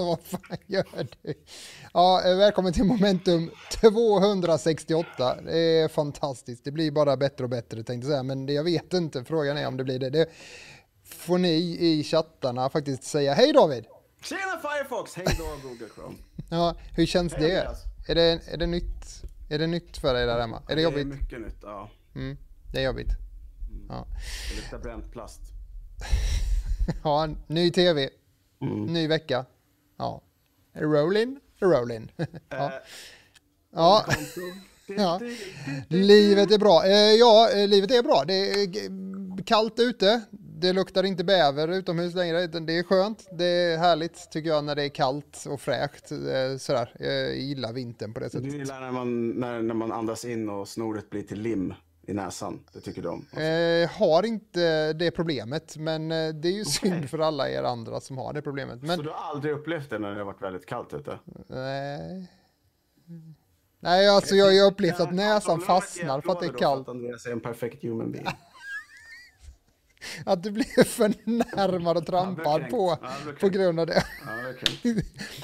Alltså vad fan gör du? Ja, eh, välkommen till Momentum 268. Det är fantastiskt. Det blir bara bättre och bättre tänkte jag säga, men jag vet inte. Frågan är om det blir det. det. Får ni i chattarna faktiskt säga hej David? Tjena Firefox! Hej då Google Chrome. Ja, hur känns Hej, det? Är det, är det nytt? Är det nytt för dig där hemma? Är det Det är jobbigt? mycket nytt, ja. Mm, det är jobbigt. Ja. Det luktar bränt plast. ja, ny tv, Mm. ny vecka. Ja. Rolling, rolling. ja. Eh, ja. Ja. Livet är bra. Eh, ja, eh, livet är bra. Det är kallt ute. Det luktar inte bäver utomhus längre. utan Det är skönt. Det är härligt tycker jag när det är kallt och fräscht. Sådär. Jag gillar vintern på det Du sättet. gillar när man, när, när man andas in och snoret blir till lim i näsan. Det tycker om? Eh, har inte det problemet, men eh, det är ju synd för alla er andra som har det problemet. Så Men du har aldrig upplevt det när det har varit väldigt kallt ute? nej. Nej, alltså jag har upplevt att näsan fastnar för att det är kallt. Andreas är en perfekt human being. Att du blir förnärmad och trampad på Ja, på grund av det. Ja.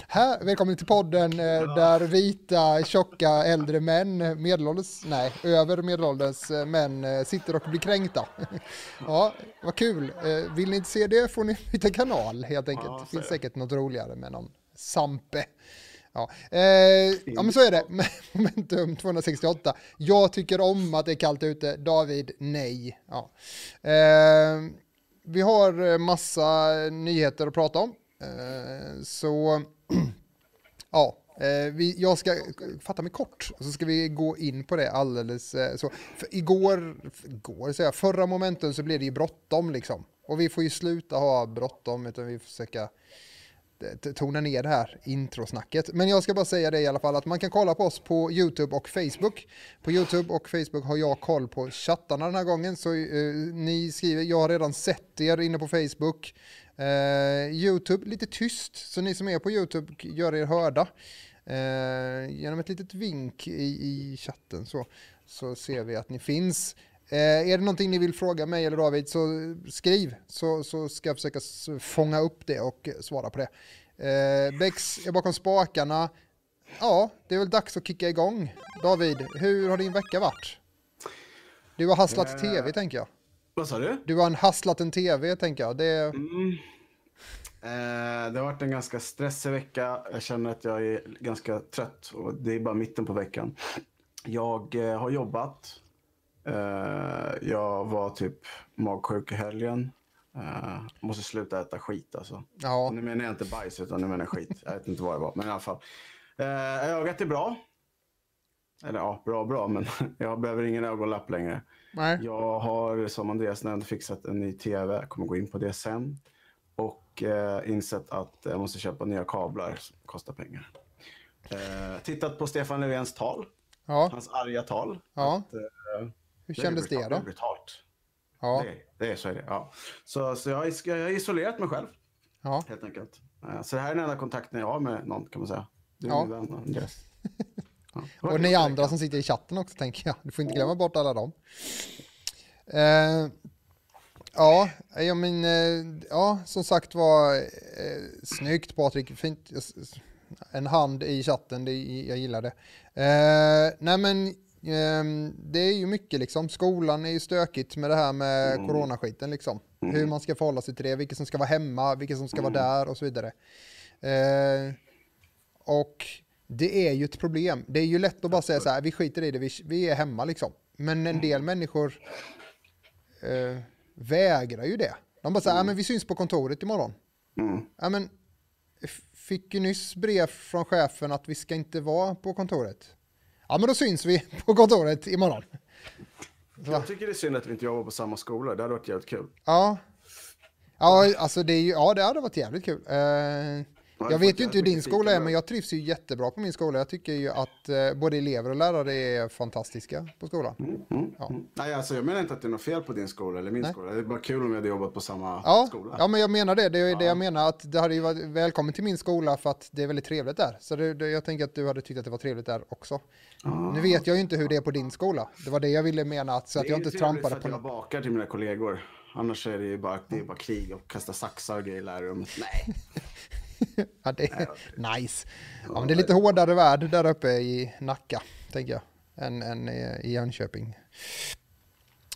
Här, välkommen till podden eh, där vita, tjocka, äldre män, medelålders, nej, över medelålders eh, män eh, sitter och blir kränkta. Ja, vad kul. Vill ni inte se det får ni byta kanal helt enkelt. Det finns säkert något roligare med någon Sampe. Ja, eh, ja men så är det. Momentum 268. Jag tycker om att det är kallt ute. David, nej. Ja. Eh, vi har eh, massa nyheter att prata om. Eh, så ja, eh, vi, jag ska fatta mig kort så ska vi gå in på det alldeles eh, så. För igår, igår säger jag, förra momentum så blev det ju bråttom liksom. Och vi får ju sluta ha bråttom utan vi får försöka Eh, tona ner det här introsnacket. Men jag ska bara säga det i alla fall att man kan kolla på oss på YouTube och Facebook. På YouTube och Facebook har jag koll på chattarna den här gången så eh, ni skriver, jag har redan sett er inne på Facebook. Eh, YouTube lite tyst så ni som är på YouTube gör er hörda. Eh, genom ett litet vink i, i chatten så, så ser vi att ni finns. Eh, är det någonting ni vill fråga mig eller David så skriv så, så ska jag försöka fånga upp det och svara på det. Eh, Bex är bakom spakarna. Ja, det är väl dags att kicka igång. David, hur har din vecka varit? Du har hasslat Eh. tv tänker jag. Vad sa du? Du har en hasslat en tv tänker jag. Det, Mm. Eh, det har varit en ganska stressig vecka. Jag känner att jag är ganska trött och det är bara mitten på veckan. Jag eh, har jobbat. Eh, jag var typ magsjuk i helgen. Eh, måste sluta äta skit alltså. ja, Och nu menar jag inte bajs utan nu menar jag skit. Jag vet inte vad det var, men i alla fall. Eh, ögat är bra. Eller ja, bra bra, men jag behöver ingen ögonlapp längre. nej. Jag har som Andreas nämnde fixat en ny tv. Jag kommer gå in på det sen. Och eh, insett att jag måste köpa nya kablar som kostar pengar. Tittat på Stefan Löfvens tal. Ja, Hans arga tal. Ja. Att, hur är kändes det då? är brutalt. Ja, Det, är- det är så är det. Ja. Så, så jag, har jag har isolerat mig själv ja. helt enkelt. Eh, så det här är den enda kontakten jag har med någon kan man säga. Du Ja. vän Andreas. Ja. Och ni andra som sitter i chatten också tänker jag. Du får inte glömma bort alla dem. Eh, ja, jag men, eh, ja, som sagt var eh, snyggt Patrik. Fint. En hand i chatten, det, jag gillar det. Nej men, det är ju mycket liksom. Skolan är ju stökigt med det här med Mm. coronaskiten liksom. Hur man ska förhålla sig till det, vilka som ska vara hemma, vilka som ska vara där och så vidare. Eh, och det är ju ett problem. Det är ju lätt att bara säga så här, vi skiter i det, vi, vi är hemma liksom. Men en del människor eh, vägrar ju det. De bara säger, ja men vi syns på kontoret imorgon. Mm. Ja men, fick ju nyss brev från chefen att vi ska inte vara på kontoret. Ja men då syns vi på kontoret imorgon. Så, Jag tycker det är synd att vi inte jobbar på samma skola. Det hade varit jävligt kul. ja. Ja, alltså det är ju, ja det hade varit jävligt kul. Eh, jag jag vet ju inte hur din skola är, men jag trivs ju jättebra på min skola. Jag tycker ju att eh, både elever och lärare är fantastiska på skolan. Mm. Mm. Nej, alltså jag menar inte att det är något fel på din skola eller min Nej. skola. Det är bara kul om vi hade jobbat på samma Ja, skola. ja, men jag menar det. Det är det jag menar, att det hade ju varit välkommen till min skola för att det är väldigt trevligt där. Så det, det, jag tänker att du hade tyckt att det var trevligt där också. Ah. Nu vet jag ju inte hur det är på din skola. Det var det jag ville mena, att, så att Det är jag inte trampade på att jag bakar till mina kollegor. Annars är det ju bara, det är bara krig och kasta saxar och grejer i lärarrummet. Nej. ja, det är nice. Ja, men det är lite hårdare värld där uppe i Nacka, tänker jag, än, än i Jönköping.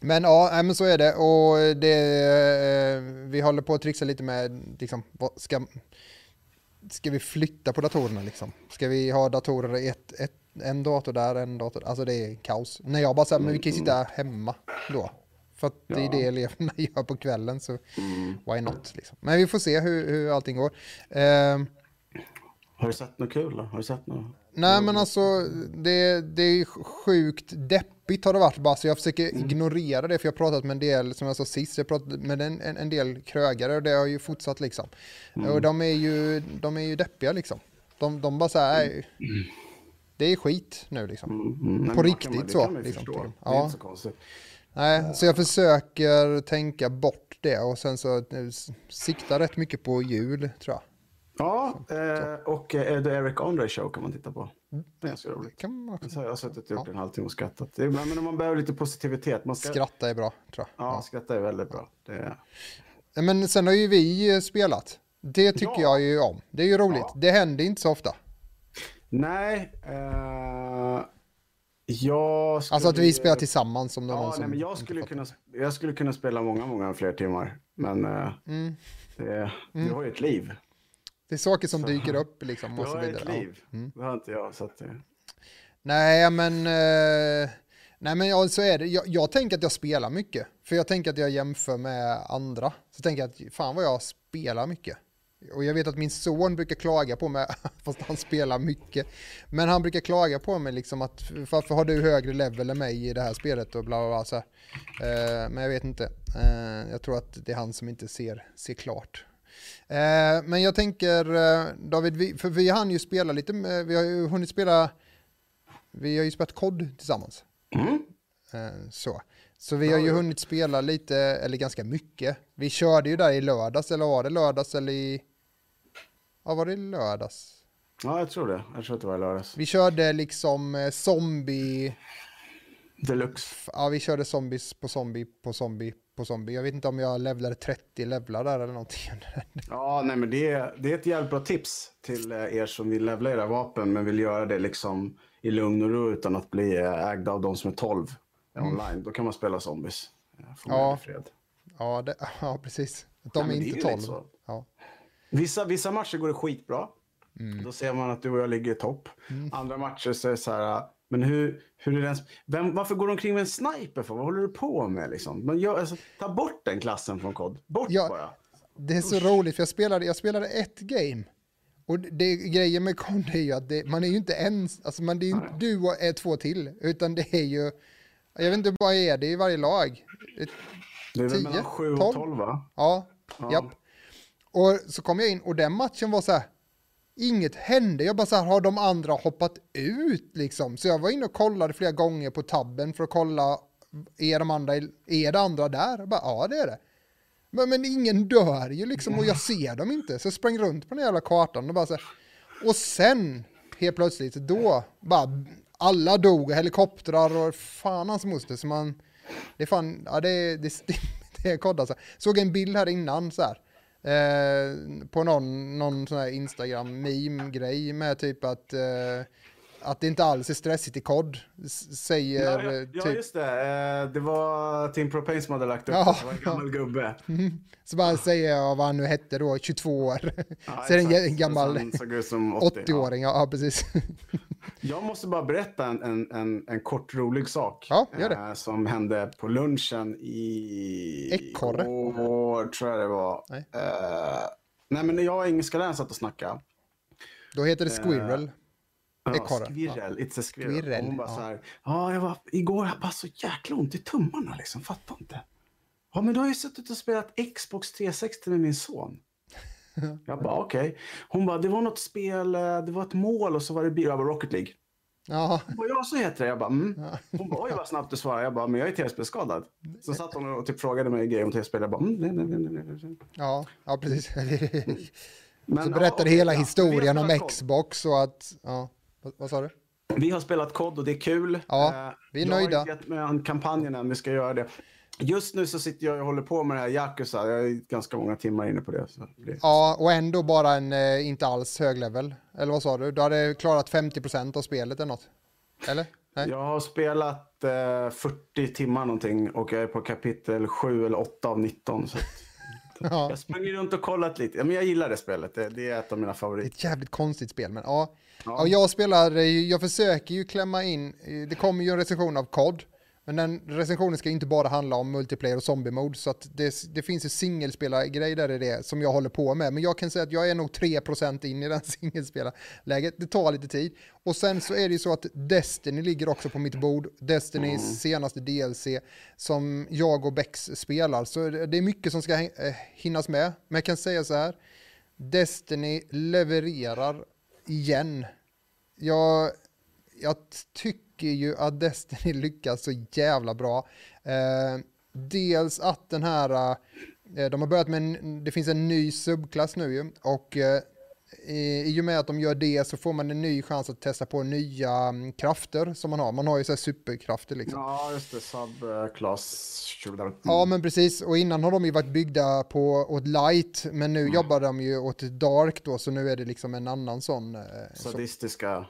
Men ja, men så är det och det, eh, vi håller på att trixa lite med, liksom, ska, ska vi flytta på datorerna liksom? Ska vi ha datorer i ett, ett, en dator där, en dator, alltså det är kaos. När jag bara säger, men vi kan ju sitta hemma då. För att det är det eleverna gör på kvällen, så mm. why not? Liksom. Men vi får se hur, hur allting går. Uh, har du sett något kul då? Har du sett något? Nej men alltså det, det är sjukt deppigt har det varit bara så jag försöker mm. ignorera det för jag har pratat med en del, som jag sa sist, jag pratat med en, en, en del krögare och det har ju fortsatt liksom. Mm. Och de är ju, de är ju deppiga liksom. De, de bara säger mm. det är skit nu liksom. Mm. mm. På riktigt man, så. Liksom, det ja. är inte så konstigt. Nej, så jag försöker tänka bort det och sen så eh, sikta rätt mycket på jul tror jag. Ja, eh, och eh, The Eric Andre Show kan man titta på. Mm. Det är ganska roligt. Kan man också. Jag har suttit och gjort ja. en halvtimme och skrattat. Men man behöver lite positivitet. Man ska... Skratta är bra, tror jag. Ja, ja. skratta är väldigt bra. Det. Men sen har ju vi eh, spelat. Det tycker ja. jag ju om. Det är ju roligt. Ja. Det händer inte så ofta. Nej. Uh... Jag skulle... Alltså att vi spelar tillsammans som ja, nej, men jag skulle, kunna, jag skulle kunna spela många, många fler timmar. Men uh, mm. det, mm. du har ju ett liv. Det är saker som så, dyker upp liksom. Och så vidare. ett liv. Ja. Mm. Det har inte jag. Så att, Nej, men... Eh, nej, men ja, så är det. Jag, jag, tänker att jag spelar mycket. För jag tänker att jag jämför med andra. Så tänker jag att fan vad jag spelar mycket. Och jag vet att min son brukar klaga på mig, fast han spelar mycket. Men han brukar klaga på mig liksom att varför har du högre level än mig i det här spelet och bla bla bla. Så uh, men jag vet inte. Uh, jag tror att det är han som inte ser, ser klart. Eh, men jag tänker, eh, David, vi, för vi hann ju spela lite, vi har ju hunnit spela, vi har ju spelat kod tillsammans. Mm. Eh, så. Så vi har ju hunnit spela lite, eller ganska mycket. Vi körde ju där i lördags, eller var det lördags eller i... Ja, var det lördags? Ja, jag tror det. Jag tror att det var i lördags. Vi körde liksom zombie... Deluxe. Ja, vi körde zombies på zombie på zombie på zombie. Jag vet inte om jag levlade 30 levlar där eller någonting. Ja, nej men det är, det är ett jävligt bra tips till eh, er som vill levla era vapen men vill göra det liksom i lugn och ro utan att bli eh, ägda av de som är 12 mm. online. Då kan man spela zombies. Ja, fred. Ja, det, ja, precis. De nej, är inte 12. Är ja. Vissa, vissa matcher går det skitbra. Mm. Då ser man att du och jag ligger i topp. Mm. Andra matcher så är det så här, men hur, hur är den, vem, varför går de omkring med en sniper för? Vad håller du på med liksom? Men jag, alltså, ta bort den klassen från kod. Bort ja, bara. Det är så Usch. roligt för jag spelade, jag spelade ett game. Och det, grejen med kod är ju att det, man är ju inte ens, alltså man, det är inte du och är två till, utan det är ju, jag vet inte vad är det i varje lag? Det är väl mellan 7 och 12 va? Ja, ja. Japp. Och så kom jag in och den matchen var så här, inget hände. Jag bara så här, har de andra hoppat ut liksom? Så jag var inne och kollade flera gånger på tabben för att kolla, är de andra, är det andra där? Jag bara, ja det är det. Men, men ingen dör ju liksom och jag ser dem inte. Så jag sprang runt på den jävla kartan och bara så här, Och sen, helt plötsligt, då bara, alla dog, helikoptrar och fan hans moster. Så man, det är fan, ja det, det, det, det är kod alltså. Såg en bild här innan så här Eh, på någon, någon sån här Instagram-meme-grej med typ att, eh, att det inte alls är stressigt i kod. Säger... Ja, ja, ja typ... just det. Eh, det var Tim Propane som hade lagt upp ja, det. var en gammal gubbe. Så bara säger jag vad han nu hette då, 22 år. Ja, så är det en gammal 80-åring. Ja. ja, precis. Jag måste bara berätta en, en, en, en kort rolig sak. Eh, som hände på lunchen i... Ekorre? År, tror jag det var. Nej, eh, nej men jag och engelska läraren satt och snackade. Då heter det squirrel. Ja, skvirrel, ja. it's a squirrel. squirrel. hon bara ja. så här, ja, jag var, igår jag bara så jäkla ont i tummarna liksom, fattar inte. Ja, men då har jag suttit och spelat Xbox 360 med min son. Jag bara okej. Okay. Hon bara, det var något spel, eh, det var ett mål och så var det bil över Rocket League. Ja. Hon bara, ja så heter det. Jag bara, mm. Hon bara, oj vad snabbt du svarade. Jag bara, men jag är tv-spelskadad. Så satt hon och typ frågade mig grejer om tv-spel. Jag bara, mm, nej, nej, nej, nej. Ja, ja precis. Men, så berättade ja, hela ja, historien om Xbox och att, ja, vad, vad sa du? Vi har spelat kod och det är kul. Ja, Eh, vi är jag nöjda. har inte gett mig an kampanjen än, vi ska göra det. Just nu så sitter jag och håller på med det här Yakuza. Jag är ganska många timmar inne på det. Det Ja, och ändå bara en eh, inte alls hög level. Eller vad sa du? Du hade klarat 50% av spelet eller något? Eller? Nej? Jag har spelat eh, 40 timmar någonting och jag är på kapitel 7 eller 8 av 19. Så Ja. jag sprang runt och kollat lite. Ja, men jag gillar det spelet. Det, det är ett av mina Det är favoriter. ett jävligt konstigt spel, men ja. Ja. ja. jag spelar, eh, jag försöker ju klämma in, eh, det kommer ju en recension av COD, men den recensionen ska inte bara handla om multiplayer och zombie-mode, så att det, det finns ju singelspelargrej där i det som jag håller på med, men jag kan säga att jag är nog 3% in i den singelspelarläget, det tar lite tid. Och sen så är det ju så att Destiny ligger också på mitt bord, Destinys senaste DLC, som jag och Bex spelar, så det det är mycket som ska eh, hinnas med, men jag kan säga så här, Destiny levererar igen. Jag, jag tycker ju att Destiny lyckas så jävla bra. Eh, dels att den här, eh, de har börjat med en, det finns en ny subklass nu ju, och eh, i, och med att de gör det så får man en ny chans att testa på nya mm, krafter som man har. Man har ju så här superkrafter liksom. Ja, just det. Subclass. Ja, men precis. Och innan har de ju varit byggda på åt light, men nu jobbar de ju åt dark då, så nu är det liksom en annan sån. eh, så- Sadistiska.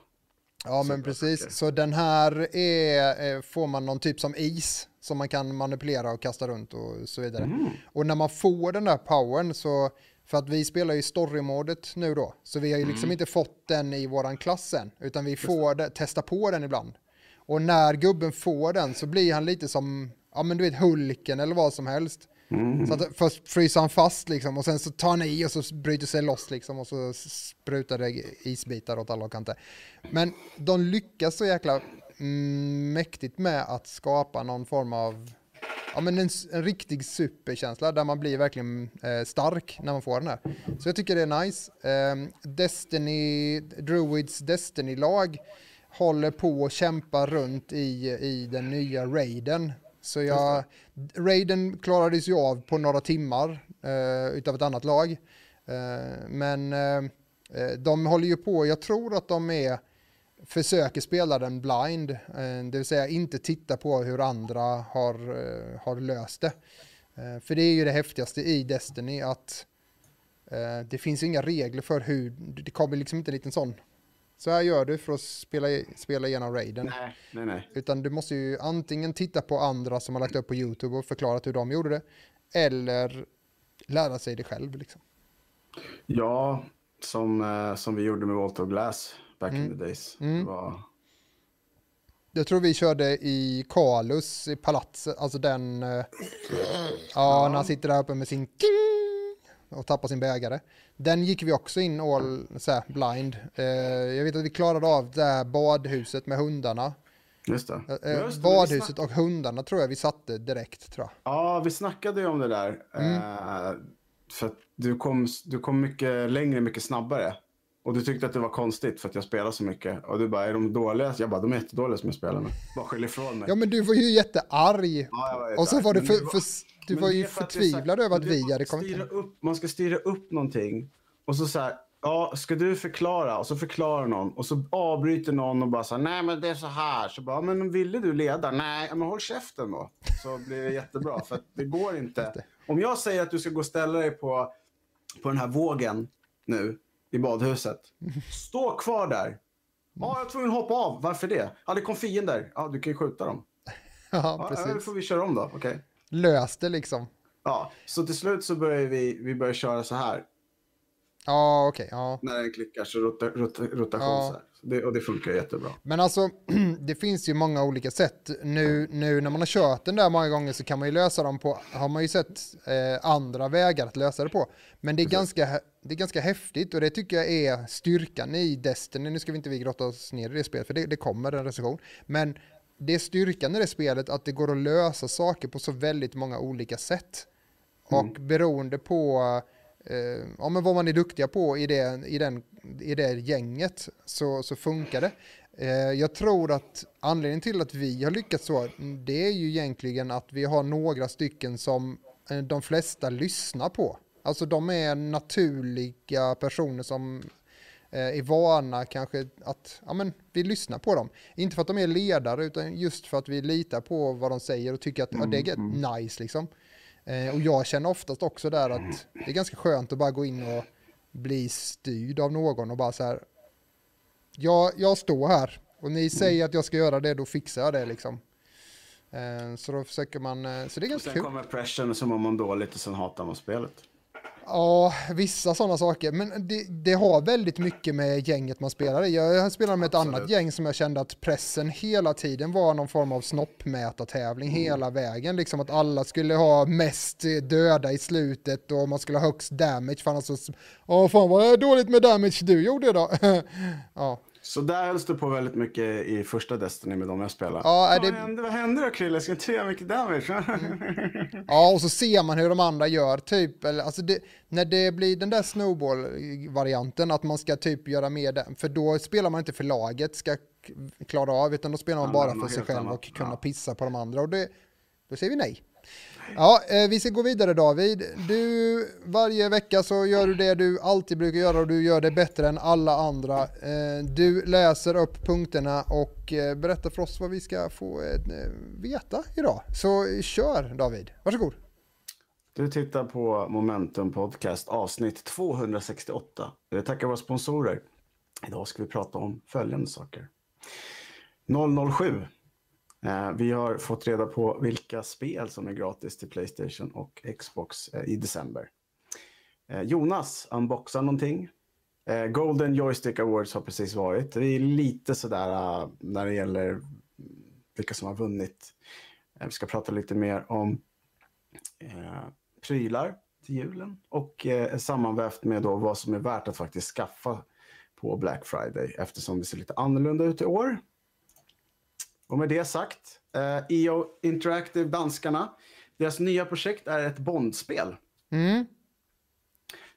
Ja, men precis. Så den här är, eh, får man någon typ som is som man kan manipulera och kasta runt och så vidare. Mm. Och när man får den där powern så, för att vi spelar ju story-modet nu då, så vi har ju liksom Mm. inte fått den i våran klass än, utan vi får det, testa på den ibland. Och när gubben får den så blir han lite som, ja men du vet Hulken eller vad som helst. Mm. Så att först fryser han fast liksom och sen så tar han i och så bryter sig loss liksom och så sprutar det isbitar åt alla kanter. Men de lyckas så jäkla mm, mäktigt med att skapa någon form av Ja men en, en riktig superkänsla där man blir verkligen eh, stark när man får den här. Så jag tycker det är nice. Eh, Destiny, Druids Destiny-lag håller på att kämpa runt i, i den nya raiden. Så jag, raiden klarades ju av på några timmar eh, utav ett annat lag. Eh, men eh, eh, de håller ju på, jag tror att de är försöker spela den blind, eh, det vill säga inte titta på hur andra har, eh, har löst det. Eh, För det är ju det häftigaste i Destiny att det finns inga regler för hur, det kommer liksom inte en liten sån, så här gör du för att spela, spela igenom raiden. Nej, nej, nej. Utan du måste ju antingen titta på andra som har lagt upp på YouTube och förklarat hur de gjorde det, eller lära sig det själv liksom. Ja, som, som vi gjorde med Walter Glass back Mm. in the days. Mm. Det var... Jag tror vi körde i Kalus i palatset, alltså den, eh, ja, när han sitter där uppe med sin och tappar sin bägare. Den gick vi också in all så här, blind. Eh, jag vet att vi klarade av det här badhuset med hundarna. Just det. Eh, Ja, eh, just det, badhuset och hundarna tror jag vi satte direkt tror jag. Ja, vi snackade ju om det där. Mm. Eh, för att du kom, du kom mycket längre, mycket snabbare. Och du tyckte att det var konstigt för att jag spelar så mycket. Och du bara, är de dåliga? Jag bara, de är jättedåliga som jag spelar med. Bara skyll ifrån mig. Ja men du var ju jättearg. Ja, jag var Och så var du, för, det för, du var ju förtvivlad över att vi hade kommit styra upp, Man ska styra upp någonting. Och så så här, ja, ska du förklara? Och så förklarar någon. Och så avbryter någon och bara så här, nej men det är så här. Så bara, men ville du leda? Nej, men håll käften då. Så blir det jättebra. För det går inte. Om jag säger att du ska gå och ställa dig på, på den här vågen nu i badhuset. Stå kvar där. Ja, jag var tvungen att hoppa av. Varför det? Ja, det kom fiender. Ja, du kan ju skjuta dem. Ja, Ja, ja, då precis. får vi köra om då. Okej. Lös det liksom. Ja, så till slut så börjar vi, vi börjar köra så här. Ja, okej. ja. När den klickar så rota, rota, rotation Ja. så här. Det, och det funkar jättebra. Men alltså, det finns ju många olika sätt. Nu, nu när man har kört den där många gånger så kan man ju lösa dem på, har man ju sett eh, andra vägar att lösa det på. Men det är, ganska, det är ganska häftigt och det tycker jag är styrkan i Destiny. Nu ska vi inte vi grotta oss ner i det spelet för det, det kommer en recension. Men det är styrkan i det spelet att det går att lösa saker på så väldigt många olika sätt. Och beroende på eh, ja, men vad man är duktiga på i det, i den, i det gänget så, så funkar det. Eh, jag tror att anledningen till att vi har lyckats så, det är ju egentligen att vi har några stycken som eh, de flesta lyssnar på. Alltså de är naturliga personer som är vana kanske att ja, men, vi lyssnar på dem. Inte för att de är ledare utan just för att vi litar på vad de säger och tycker att ja, det är Mm, nice liksom. Eh, och jag känner oftast också där att det är ganska skönt att bara gå in och bli styrd av någon och bara så här. Jag, jag står här och ni säger att jag ska göra det, då fixar jag det liksom. Eh, så då försöker man, eh, så det är Och ganska sen kul. kommer pressen och så mår man dåligt och sen hatar man spelet. Ja, vissa sådana saker. Men det, det har väldigt mycket med gänget man spelar i. Jag spelar med ett Absolut. annat gäng som jag kände att pressen hela tiden var någon form av snoppmätartävling Mm. hela vägen. Liksom att alla skulle ha mest döda i slutet och man skulle ha högst damage. För annars så, åh fan vad dåligt med damage du gjorde då. ja. Så där hölls du på väldigt mycket i första Destiny med de jag spelade. Ja, är det- Mm. hände, vad hände då Krille? Ska inte göra mycket damage? Ja, och så ser man hur de andra gör, typ, eller, alltså det, när det blir den där snowball-varianten, att man ska typ göra mer den, för då spelar man inte för laget ska klara av, utan då spelar man Ja, bara men för sig själv annat, och kunna ja. pissa på de andra, och det, då säger vi nej. Ja, eh, vi ska gå vidare David. Du, varje vecka så gör du det du alltid brukar göra och du gör det bättre än alla andra. Eh, du läser upp punkterna och eh, berättar för oss vad vi ska få veta idag. Så kör David, varsågod. Du tittar på Momentum Podcast avsnitt 268. Vi tackar våra sponsorer. Idag ska vi prata om följande saker. 007. Eh, vi har fått reda på vilka spel som är gratis till Playstation och Xbox eh, i december. Eh, Jonas unboxar någonting. Golden Joystick Awards har precis varit. Det är lite sådär när det gäller vilka som har vunnit. Vi ska prata lite mer om prylar till julen och sammanvävt med då vad som är värt att faktiskt skaffa på Black Friday eftersom det ser lite annorlunda ut i år. Och med det sagt, eh, EO Interactive, danskarna, deras nya projekt är ett Bondspel. Mm.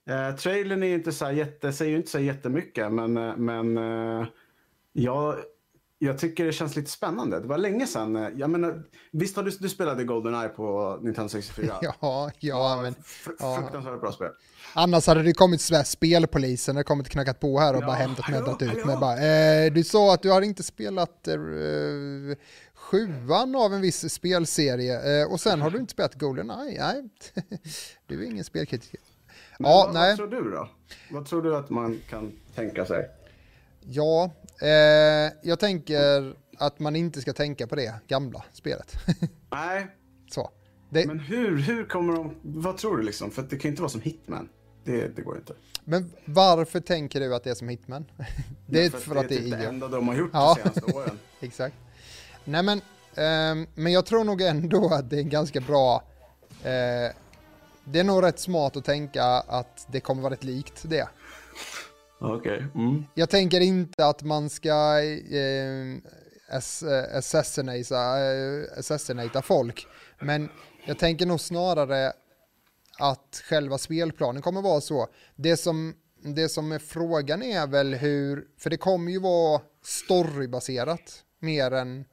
Eh, trailern är inte så jätte, säger inte så jättemycket, men, eh, men eh, jag, jag tycker det känns lite spännande. Det var länge sedan. eh, Jag menar, visst har du, du spelade Goldeneye på Nintendo 64? Ja, ja, men ja. Fruktansvärt bra spel. annars hade det kommit spelpolisen, det kommit knackat på här och Ja, bara hämtat med hallå, dragit ut med bara, eh, du sa att du har inte spelat eh, sjuan av en viss spelserie eh, och sen har du inte spelat Golden Nej, nej, du är ingen spelkritiker. Men Ja, vad, nej. vad tror du då? Vad tror du att man kan tänka sig? Ja, eh, jag tänker att man inte ska tänka på det gamla spelet. Nej, så. Det, men hur, hur kommer de... Vad tror du liksom? För det kan ju inte vara som Hitman. Det, det går inte. men varför tänker du att det är som Hitman? det är för, för att det typ det är enda de har gjort Ja. de senaste åren. Exakt. Nej men, ehm, men jag tror nog ändå att det är ganska bra. Eh, det är nog rätt smart att tänka att det kommer vara rätt likt det. Okay. Mm. Jag tänker inte att man ska eh, eh assassinata, eh, assassinata folk. Men jag tänker nog snarare att själva spelplanen kommer vara så. Det som, det som är frågan är väl hur, för det kommer ju vara storybaserat mer än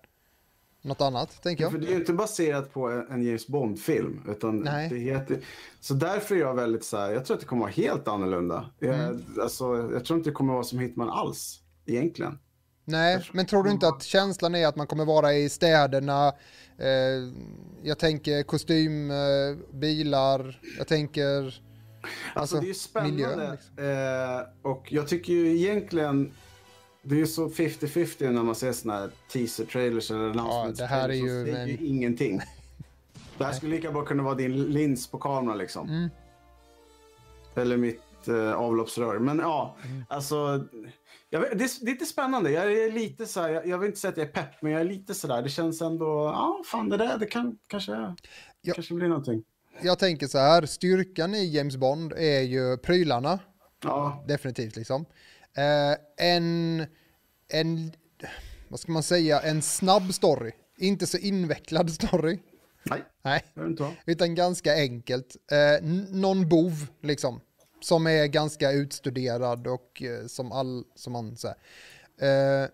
något annat, tänker Ja, för jag. det är ju inte baserat på en en James Bond-film. Utan Nej. det heter... Så därför är jag väldigt så här, jag tror att det kommer vara helt annorlunda. Mm. Jag, alltså, jag tror inte det kommer vara som Hitman alls, egentligen. Nej, men tror du inte att känslan är att man kommer vara i städerna, eh, jag tänker kostym, eh, bilar, jag tänker... Alltså, Alltså, det är ju spännande. miljön, liksom. eh, och jag tycker ju egentligen, det är ju så 50-50 när man ser såna här teaser-trailers eller announcements. det här är ju så säger en- ju ingenting. Det här skulle lika bra kunna vara din lins på kameran liksom. Mm. Eller mitt eh, avloppsrör. Men ja, Mm. alltså. Jag det, är, det är lite spännande. Jag är lite så här, jag, jag vill inte säga att jag är pepp, men jag är lite så där. Det känns ändå, ja, fan det där, det kan kanske, Ja. kanske blir någonting. Jag tänker så här, styrkan i James Bond är ju prylarna, Ja, definitivt liksom. Eh, en, en, vad ska man säga, en snabb story, inte så invecklad story. nej, Nej, inte utan ganska enkelt. Eh, någon bov, liksom, som är ganska utstuderad och eh, som all, som man säger. Eh,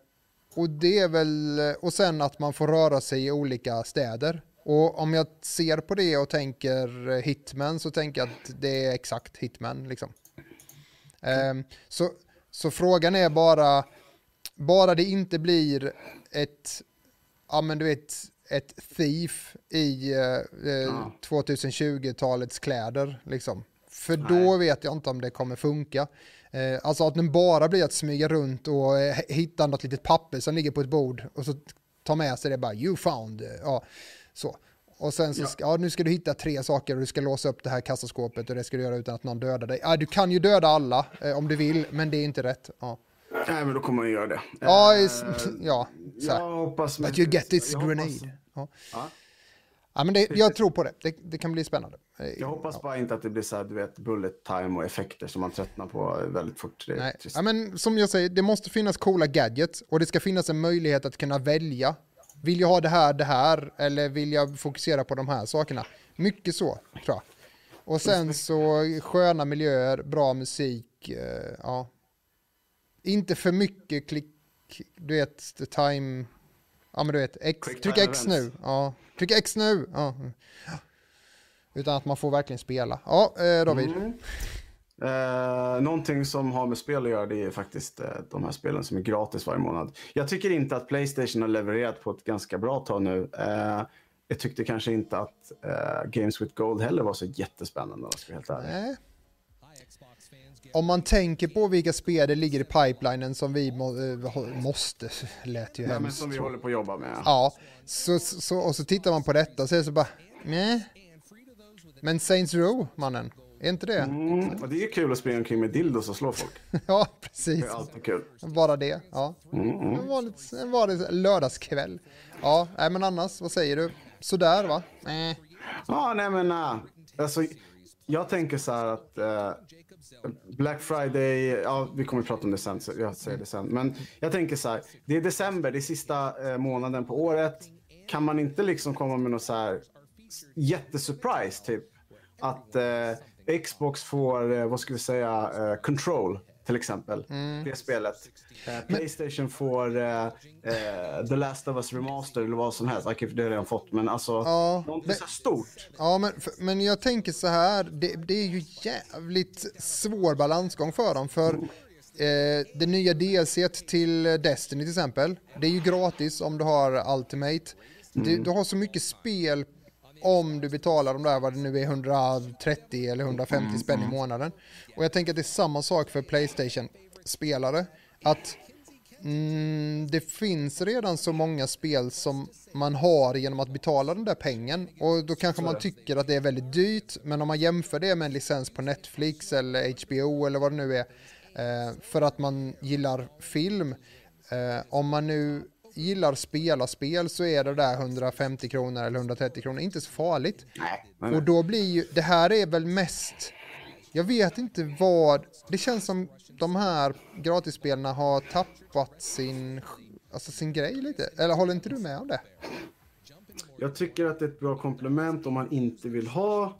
och det är väl, och sen att man får röra sig i olika städer. Och om jag ser på det och tänker Hitman så tänker jag att det är exakt Hitman liksom. Eh, så, Så frågan är bara, bara det inte blir ett, ja men du vet, ett thief i eh, Ja. 2020-talets kläder liksom. För då Nej. vet jag inte om det kommer funka. Eh, alltså att den bara blir att smyga runt och eh, hitta något litet papper som ligger på ett bord och så ta med sig det bara you found. eh, Ja, så. Och sen så, Ja. ska, ja nu ska du hitta tre saker och du ska låsa upp det här kassaskåpet och det ska du göra utan att någon dödar dig. Ja, du kan ju döda alla eh, om du vill, men det är inte rätt. Ja, Nej, men då kommer man göra det. ja, is- ja så här. jag hoppas... But you get this grenade. Ja. Ja. Ja, men det, jag tror på det. det. Det kan bli spännande. Eh, Jag hoppas ja. bara inte att det blir så här, du vet, bullet time och effekter som man tröttnar på väldigt fort. Nej. Ja, men som jag säger, det måste finnas coola gadgets och det ska finnas en möjlighet att kunna välja. Vill jag ha det här, det här eller vill jag fokusera på de här sakerna? Mycket så, tror jag. Och sen så sköna miljöer, bra musik, eh, ja. Inte för mycket klick, du vet, the time, ja men du vet, X, tryck X nu, ja, tryck X nu, ja. Utan att man får verkligen spela. Ja, eh, David. Mm. Eh, någonting som har med spel att göra det är faktiskt eh, de här spelen som är gratis varje månad. Jag tycker inte att Playstation har levererat på ett ganska bra tag nu. Eh, jag tyckte kanske inte att eh, Games with Gold heller var så jättespännande om jag ska vara helt ärlig. Nej. Om man tänker på vilka spel det ligger i pipelinen som vi må, eh, måste, lät ju Nej, men hemskt. som vi håller på att jobba med. Ja, så, så, och så tittar man på detta och säger så bara, nej. Men Saints Row, mannen, är inte det? Mm, och det är ju kul att springa omkring med dildos och slå folk. Ja, Det precis. är alltid kul. Bara det, ja. En vanlig, en vanlig lördagskväll. Ja, nej men annars, vad säger du? Sådär va? Nej. Ja, nej men uh, alltså, jag tänker så här att eh, Black Friday, ja vi kommer att prata om det sen, så jag säger det sen. Men jag tänker så här, det är december, det är sista eh, månaden på året. Kan man inte liksom komma med något så här jättesurprise typ? Att eh, Xbox får, eh, vad ska vi säga, eh, Control till exempel. Det spelet. Eh, Playstation får eh, eh, The Last of Us Remaster eller vad som helst. Okej, det har jag redan fått, men alltså Ja, någonting men- så stort. Ja, men, men jag tänker så här, det, det är ju jävligt svår balansgång för dem, för eh, det nya DLC till Destiny till exempel, det är ju gratis om du har Ultimate. Du, du har så mycket spel om du betalar de där, vad det nu är, 130 eller 150 spänn i månaden. Och jag tänker att det är samma sak för Playstation-spelare, att Mm, det finns redan så många spel som man har genom att betala den där pengen. Och då kanske man tycker att det är väldigt dyrt men om man jämför det med en licens på Netflix eller HBO eller vad det nu är eh, för att man gillar film eh, om man nu gillar spela spel så är det där 150 kronor eller 130 kronor inte så farligt Nej, och då blir ju, det här är väl mest, jag vet inte vad, det känns som de här gratisspelarna har tappat sin, alltså sin grej lite. Eller håller inte du med om det? Jag tycker att det är ett bra komplement om man inte vill ha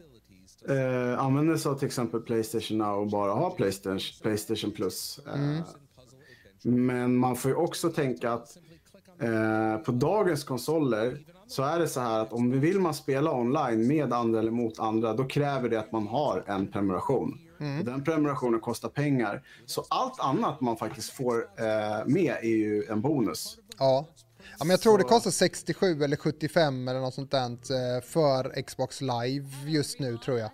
eh, använda sig av till exempel Playstation Now och bara ha Playstation, Playstation Plus. Eh, Men man får ju också tänka att eh, på dagens konsoler så är det så här att om vi vill man spela online med andra eller mot andra då kräver det att man har en prenumeration. Och den prenumerationen kostar pengar. Så allt annat man faktiskt får eh, med är ju en bonus. Ja. Ja, men jag tror det kostar 67 eller 75 eller något sånt där eh, för Xbox Live just nu tror jag.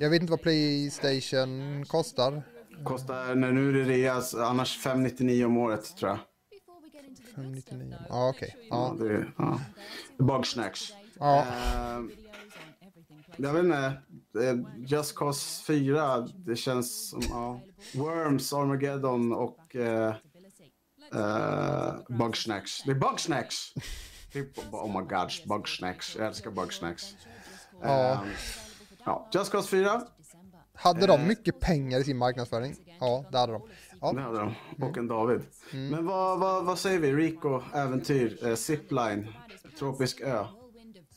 Jag vet inte vad Playstation kostar. Kostar, när nu är det reas, annars 599 om året tror jag. 599. Ja, okej. Ja, Ja. det är ja. Bugsnacks. Ja. Eh, jag vet inte. eh, Just Cause 4, det känns som... Ja. Worms, Armageddon och uh, Bugsnacks. Det är Bugsnacks! Typ, oh my god, Bugsnacks. Jag älskar Bugsnacks. Ja. Eh, ja. Just Cause 4, Hade de mycket pengar i sin marknadsföring? Ja, det hade de. Ja. det hade de. Och en David. Men vad, vad, vad säger vi? Rico, äventyr, eh, zipline, tropisk ö.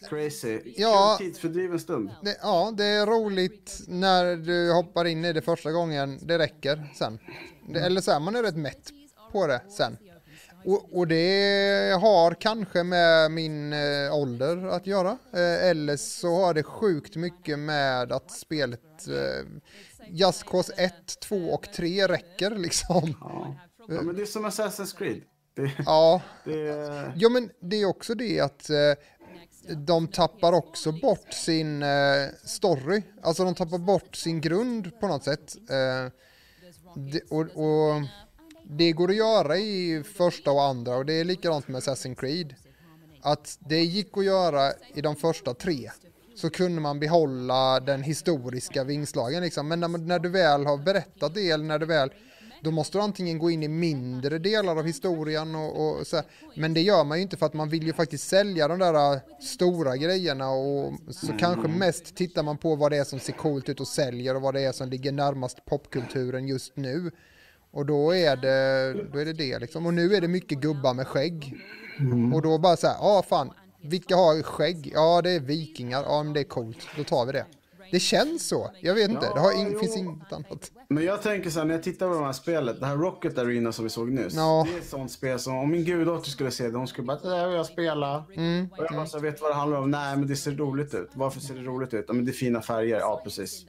Crazy. Ja. Tidsfördriven stund. Det, ja, det är roligt när du hoppar in i det första gången. Det räcker sen. Det, eller så här, man är rätt mätt på det sen. Och, och det har kanske med min eh, ålder att göra. Eh, eller så har det sjukt mycket med att spelet eh, Just Cause 1, 2 och 3 räcker liksom. Ja. ja men det är som Assassin's Creed. Det, Ja, det, ja men det är också det att eh, de tappar också bort sin eh, story. Alltså de tappar bort sin grund på något sätt. Eh, och det går att göra i första och andra och det är likadant med Assassin's Creed. Att det gick att göra i de första tre så kunde man behålla den historiska vingslagen liksom. Men när, när du väl har berättat det eller när du väl då måste du antingen gå in i mindre delar av historien och, och så här. Men det gör man ju inte för att man vill ju faktiskt sälja de där äh, stora grejerna och så kanske mest tittar man på vad det är som ser coolt ut och säljer och vad det är som ligger närmast popkulturen just nu. Och då är det då är det, det liksom. Och nu är det mycket gubbar med skägg. Och då bara så här, ja fan, vilka har skägg? Ja det är vikingar, ja men det är coolt, då tar vi det. Det känns så, jag vet inte, det har in, jo. finns inget annat. Men jag tänker så här, när jag tittar på det här spelet, det här Rocket Arena som vi såg nyss. Ja. Det är ett sånt spel som om min guddotter skulle se det, hon skulle bara det där vill jag spela. Mm, Och jag bara så här, vet du vad det handlar om? Nej men det ser roligt ut. Varför ser det roligt ut? Ja men det är fina färger, ja precis.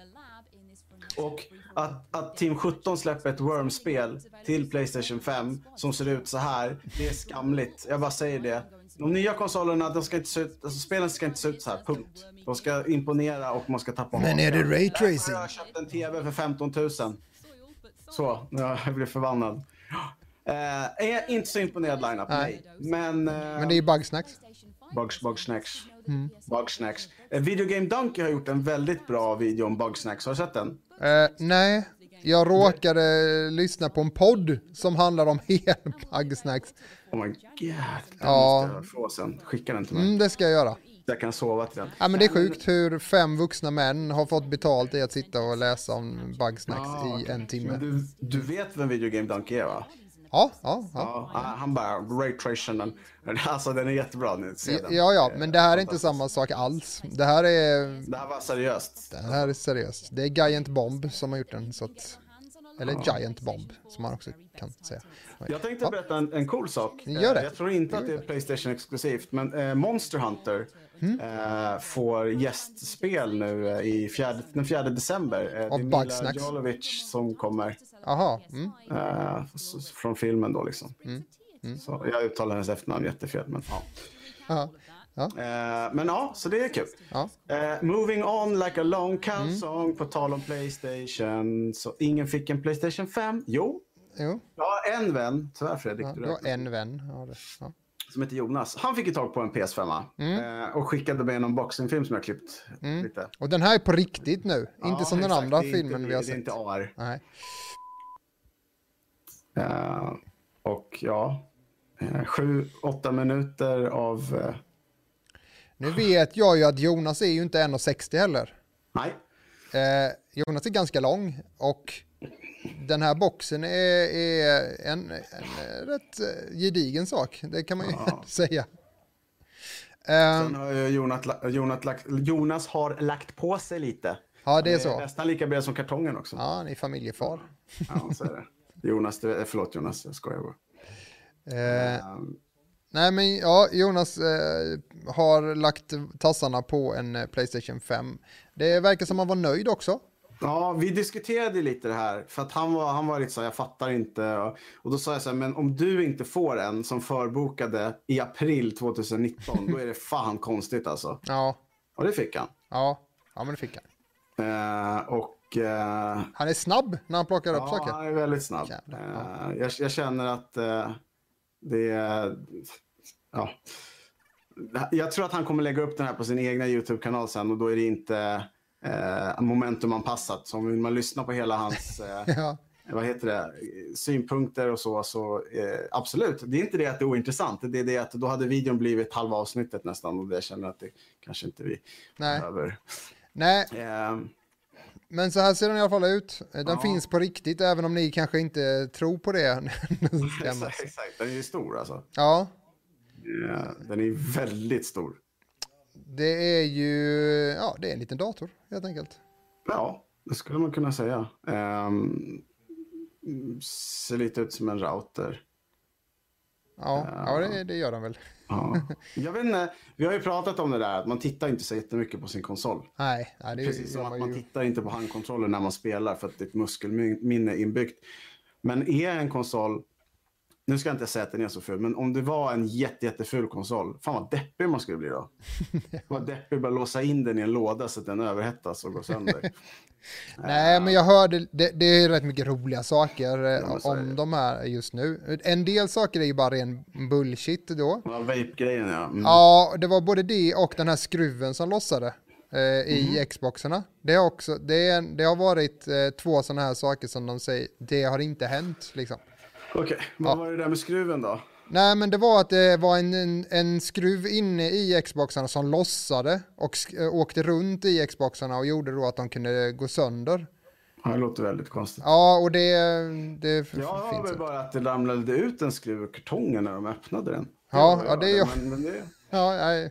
Och att, att Team 17 släpper ett Worm-spel till Playstation 5 som ser ut så här, det är skamligt. Jag bara säger det. De nya konsolerna, de ska inte se ut, alltså spelen ska inte se ut så här, punkt. De ska imponera och man ska tappa Men är det ray tracing? jag köpt en TV för 15 000. Så, jag blivit förbannad. Eh, är inte så imponerad lineup, nej. Men... eh, Men det är ju bugsnacks. Bugs, Bugsnacks. Mm. Bugsnacks. Eh, Video Game Donkey har gjort en väldigt bra video om Bugsnacks. Har du sett den? Eh, nej, jag råkade lyssna på en podd som handlar om hel bugsnacks. Oh my god. Den Ja. måste jag få sen. Skicka den till mig. Mm, det ska jag göra. Jag kan sova till den. Ja, men det är sjukt hur fem vuxna män har fått betalt i att sitta och läsa om bugsnacks Ah, i en timme. Men du, du vet vem Video Game Donkey är va? Ja, ja, ja. Ja, han bara Ray Tracingen. Alltså den är jättebra nu. Den. Ja, ja, men det här är inte samma sak alls. Det här är, Det här var seriöst. det här är seriöst. Det är Giant Bomb som har gjort den, så att, eller Giant Bomb som man också kan säga. Jag tänkte berätta en, en cool sak. Gör det. Jag tror inte att det är Playstation exklusivt, men eh, Monster Hunter Mm. eh, får gästspel nu eh, i fjärde, den 4 december. Eh, det är Av Mila Bugsnax. Jovovich som kommer Jaha, mm. s- från filmen då liksom. Så jag uttalar hennes efternamn jättefel, men ja. ja. Ja. Eh, men ja, så det är kul. Ja. Eh, moving on like a long Mm. calzone på tal om Playstation. Så ingen fick en Playstation 5? Jo, Jo, jag har en vän, tyvärr Fredrik, ja, du har en vän. Ja, det, ja. som heter Jonas. Han fick ju tag på en PS5 eh, och skickade med en unboxingfilm som jag klippt lite. Och den här är på riktigt nu, inte som den exakt. andra är inte- filmen vi har Det är sett. inte AR. Nej. Och ja, sju, åtta minuter av... Nu vet jag ju att Jonas är ju inte 1,60 heller. nej, Eh, Jonas är ganska lång och den här boxen är, är en, en rätt eh, gedigen sak, det kan man ju säga. Eh, sen har ju Jonas, Jonas, Jonas har lagt på sig lite. ja, det är så. nästan lika bred som kartongen också. Ja, han är familjefar. Ja, så är det. Jonas, förlåt Jonas, jag skojar bara. Eh, Um, nej, men ja, Jonas eh, har lagt tassarna på en eh, Playstation 5. Det verkar som han var nöjd också. Ja, vi diskuterade lite det här. För att han var, han var lite så här, jag fattar inte. Och, och då sa jag så här, men om du inte får en som förbokade i april 2019, då är det fan konstigt alltså. Ja, Och det fick han. ja, ja men det fick han. Eh, och eh, Han är snabb när han plockar upp ja, saker. han är väldigt snabb. Jävlar, Eh, jag, jag känner att det är... Ja. Jag tror att han kommer lägga upp den här på sin egna YouTube-kanal sen och då är det inte eh, momentumanpassat. Så vill man lyssna på hela hans... Eh, Ja, vad heter det, synpunkter och så, så eh, absolut. Det är inte det att det är ointressant, det är det att då hade videon blivit halva avsnittet nästan och det jag känner att det kanske inte vi Nej. behöver. nej, Eh, men så här ser den i alla fall ut. Den Ja. finns på riktigt, även om ni kanske inte tror på det. exakt, exakt, den är ju stor alltså. ja, Eh, den är väldigt stor. det är ju, ja, det är en liten dator helt enkelt. Ja, det skulle man kunna säga. Eh, ser lite ut som en router. Ja, ja det, det gör den väl. Ja. Jag vet inte, vi har ju pratat om det där att man tittar inte så jättemycket på sin konsol. Nej, nej det Precis som att man man ju. tittar inte på handkontrollen när man spelar för att det är ett muskelminne inbyggt. Men är en konsol, nu ska jag inte säga att den är så ful, men om det var en jätte, jätteful konsol, fan vad deppig man skulle bli då. Vad deppig bara låsa in den i en låda så att den överhettas och går sönder. Nej, men jag hörde, det, det är rätt mycket roliga saker eh, så är om de här just nu. En del saker är ju bara ren bullshit då. Ja, vape-grejen ja. Mm. Ja, det var både det och den här skruven som lossade eh, i Xboxarna. Det också, det, är, det har varit eh, två sådana här saker som de säger, det har inte hänt liksom. Okej, vad var det där med skruven då? Nej, men det var att det var en, en, en skruv inne i Xboxarna som lossade och äh, åkte runt i Xboxarna och gjorde då att de kunde gå sönder. Ja, det låter väldigt konstigt. Ja, och det, det har finns inte. bara att det ramlade ut en skruv ur kartongen när de öppnade den. Ja, ja, det är jag. ju- Men, men det... Ja, nej.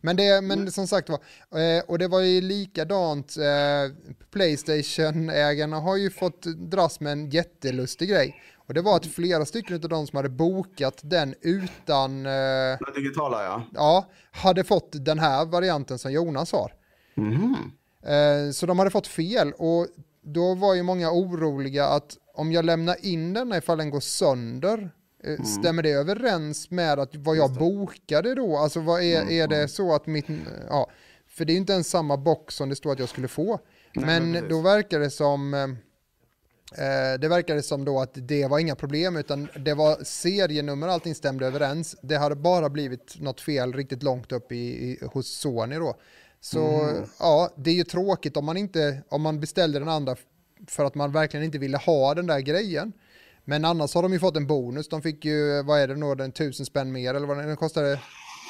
men, det, men som sagt var, eh, och det var ju likadant, eh, Playstation-ägarna har ju fått dras med en jättelustig grej. Och det var att flera stycken av de som hade bokat den utan, eh, Den digitala ja. ja, hade fått den här varianten som Jonas har. Mhm. Eh, Så de hade fått fel och då var ju många oroliga att om jag lämnar in den ifall den går sönder, eh, stämmer det överens med att vad jag bokade då? Alltså vad är, är det så att mitt, ja, för det är ju inte ens samma box som det står att jag skulle få. Nej, men men då verkar det som, eh, det verkade som då att det var inga problem utan det var serienummer, allting stämde överens. Det hade bara blivit något fel riktigt långt upp i, i, hos Sony då. Så ja, det är ju tråkigt om man inte, om man beställde den andra för att man verkligen inte ville ha den där grejen. Men annars har de ju fått en bonus. De fick ju, vad är det nu, den tusen spänn mer eller vad den, den kostade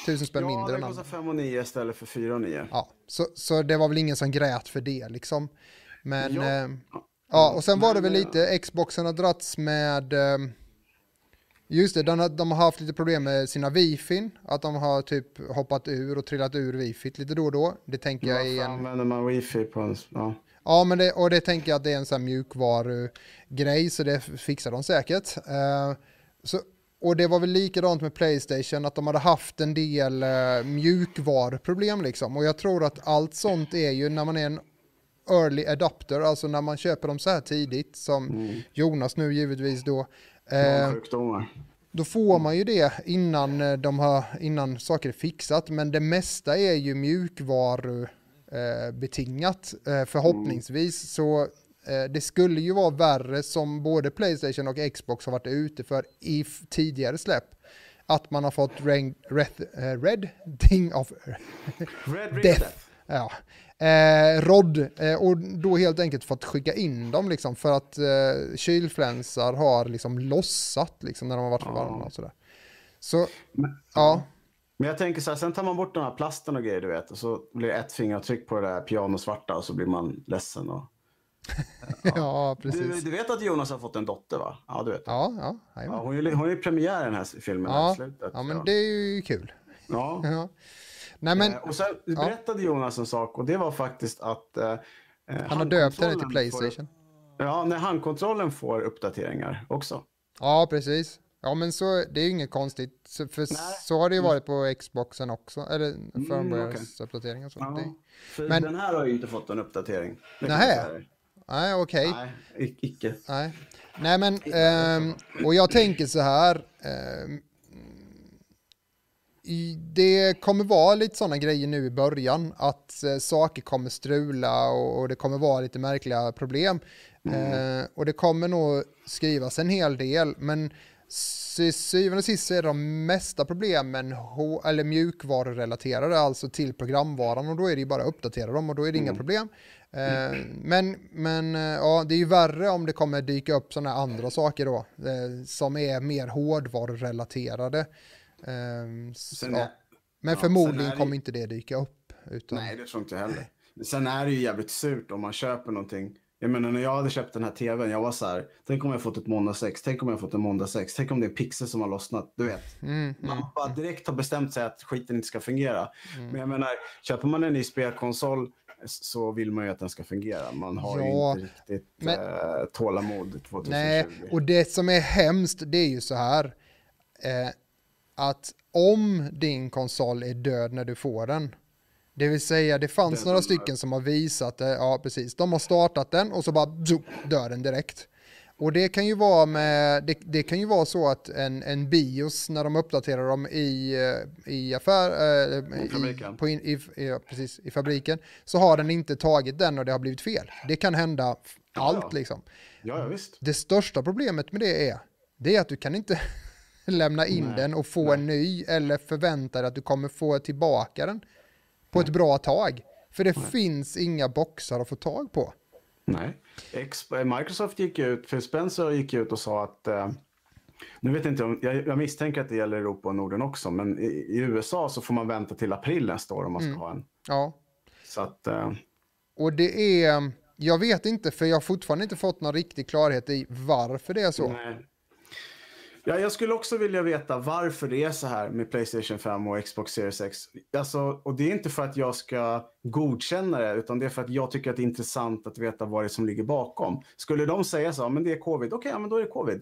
tusen spänn Ja, mindre den än kostar andra. 5 och 9 istället för 4 och 9. Ja, så, så det var väl ingen som grät för det liksom. Men Ja. ja, ja och sen var det väl eh, lite, Xboxen har dragits med, eh, just det, de har, de har haft lite problem med sina wifin, att de har typ hoppat ur och trillat ur wifit lite då och då. Det tänker jag är en, använder man wifi på en... Ja. ja men det, och det tänker jag att det är en sån här mjukvarugrej så det fixar de säkert. Eh, så, och det var väl likadant med Playstation, att de hade haft en del uh, mjukvaruproblem liksom. Och jag tror att allt sånt är ju när man är en early adapter, alltså när man köper dem så här tidigt, som Jonas nu givetvis då. Eh, då får man ju det innan, eh, de har, innan saker är fixat, men det mesta är ju mjukvaru eh, betingat eh, förhoppningsvis. Så eh, det skulle ju vara värre som både Playstation och Xbox har varit ute för i tidigare släpp. Att man har fått Red, Red, Red Ding of Red Ring Death. Death. Ja. Eh, Rod, eh, och då helt enkelt fått skicka in dem liksom för att eh, kylflänsar har liksom lossat liksom när de har varit för varma och sådär. Så, Men- ja. Men jag tänker så här, sen tar man bort den här plasten och grejer du vet. Och så blir det ett fingeravtryck på det där pianosvarta och så blir man ledsen. Och... Ja, Du, precis. du vet att Jonas har fått en dotter va? Ja, du vet. Ja, ja, Ja, hon, är, hon är premiär i den här filmen här ja, slutet. ja, men det är ju kul. Ja. Ja. Nej, men Eh, och sen berättade Jonas en sak och det var faktiskt att... Eh, han har döpt den till Playstation. Får, ja, när handkontrollen får uppdateringar också. Ja, precis. Ja, men så det är ju inget konstigt. Så, för Nej. så har det ju varit på Xboxen också. Eller Mm, firmware-uppdateringar och så. Ja. Men- den här har ju inte fått en uppdatering. Dig. nej, okej. Nej, i- icke. Nej, Nej men, ehm, och jag tänker så här. i- det kommer vara lite sådana grejer nu i början, att eh, saker kommer strula och, det kommer vara lite märkliga problem. Eh, och det kommer nog skrivas en hel del, men sy- syvende och sist så är de mesta problemen H- eller mjukvarurelaterade, alltså till programvaran och då är det ju bara att uppdatera dem och då är det inga problem. Eh, men men eh, ja, det är ju värre om det kommer dyka upp sådana andra saker då, eh, som är mer hårdvarurelaterade. S- Sen ja. är- Men ja, förmodligen det- kommer inte det dyka upp. Utan, Nej, det tror inte jag heller. Sen är det ju jävligt surt om man köper någonting. Jag menar när jag hade köpt den här tvn, jag var så här, tänk om jag fått ett måndag 6, tänk om jag fått en måndag 6, tänk om det är pixel som har lossnat, du vet. mm, Man bara direkt har bestämt sig att skiten inte ska fungera. Mm. Men jag menar, köper man en ny spelkonsol så vill man ju att den ska fungera. Man har Ja, ju inte riktigt men- eh, tålamod 2020. Nej, och det som är hemskt det är ju så här. Eh, att om din konsol är död när du får den, det vill säga det fanns Den några stycken som har visat det, ja precis, de har startat den och så bara zoom, dör den direkt. Och det kan ju vara med, det, det kan ju vara så att en, en BIOS när de uppdaterar dem i, eh, i affär, eh, I fabriken. på in, i, ja, precis, i fabriken, så har den inte tagit den och det har blivit fel. Det kan hända f- Ja, allt ja. liksom. Ja, ja visst. Det största problemet med det är, det är att du kan inte lämna in Nej, den och få nej. en ny eller förvänta dig att du kommer få tillbaka den på ett bra tag. För det finns inga boxar att få tag på. Nej. Microsoft gick ut, Phil Spencer gick ut och sa att eh, nu vet jag inte om, jag, jag misstänker att det gäller Europa och Norden också, men i, i USA så får man vänta till april nästa år om man ska Mm. ha en. Ja, Så att, eh, och det är, jag vet inte för jag har fortfarande inte fått någon riktig klarhet i varför det är så. nej. Ja, jag skulle också vilja veta varför det är så här med Playstation 5 och Xbox Series X. Alltså, och det är inte för att jag ska godkänna det, utan det är för att jag tycker att det är intressant att veta vad det är som ligger bakom. Skulle de säga så, men det är covid, okej, ja, men då är det covid.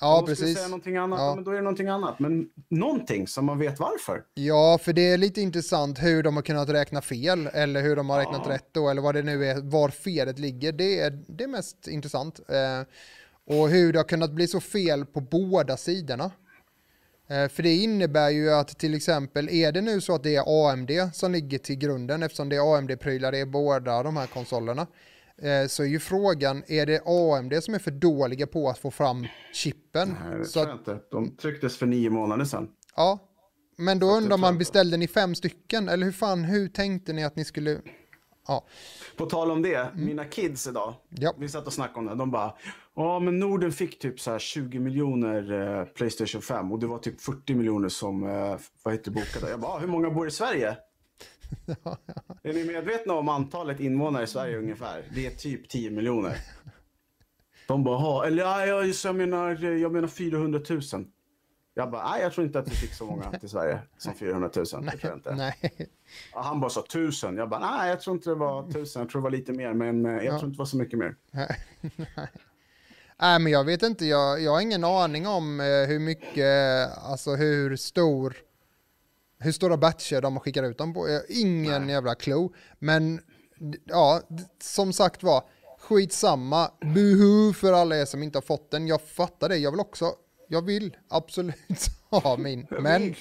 Ja, de skulle precis. säga någonting annat, Ja. ja. men då är det någonting annat. Men någonting som man vet varför. Ja, för det är lite intressant hur de har kunnat räkna fel eller hur de har räknat Ja. rätt då eller vad det nu är, var felet ligger. Det är det är mest intressant. Eh, och hur det har kunnat bli så fel på båda sidorna. Eh, för det innebär ju att till exempel är det nu så att det är AMD som ligger till grunden eftersom det är AMD-prylar i båda de här konsolerna. Eh, så är ju frågan, är det AMD som är för dåliga på att få fram chippen? Nej, det Så tror att, jag inte. De trycktes för nio månader sedan. Ja, men då att undrar man, beställde ni fem stycken? Eller hur fan, hur tänkte ni att ni skulle... Ja, På tal om det, mina kids idag, Ja. vi satt och snackade om det. De bara, ja men Norden fick typ så här 20 miljoner eh, Playstation 5 och det var typ 40 miljoner som, eh, vad heter bokade. Jag bara, "Ah, hur många bor i Sverige? Är ni medvetna om antalet invånare i Sverige ungefär? Det är typ 10 miljoner. De bara, "Ha, eller ja, jag, jag, menar, jag menar 400 000. Jag bara, nej jag tror inte att vi fick så många till Sverige som 400 000. Det tror jag inte. nej. Ja, han bara sa tusen. Jag bara, nej jag tror inte det var tusen. Jag tror det var lite mer, men eh, jag tror inte det var så mycket mer. Nej, men jag vet inte, jag, jag har ingen aning om eh, hur mycket, alltså hur stor, hur stora batcher de skickar ut dem på. Har ingen Nej. jävla clue. Men ja, som sagt var, skitsamma, buhu för alla er som inte har fått den. Jag fattar det, jag vill också, jag vill absolut ha min. Men,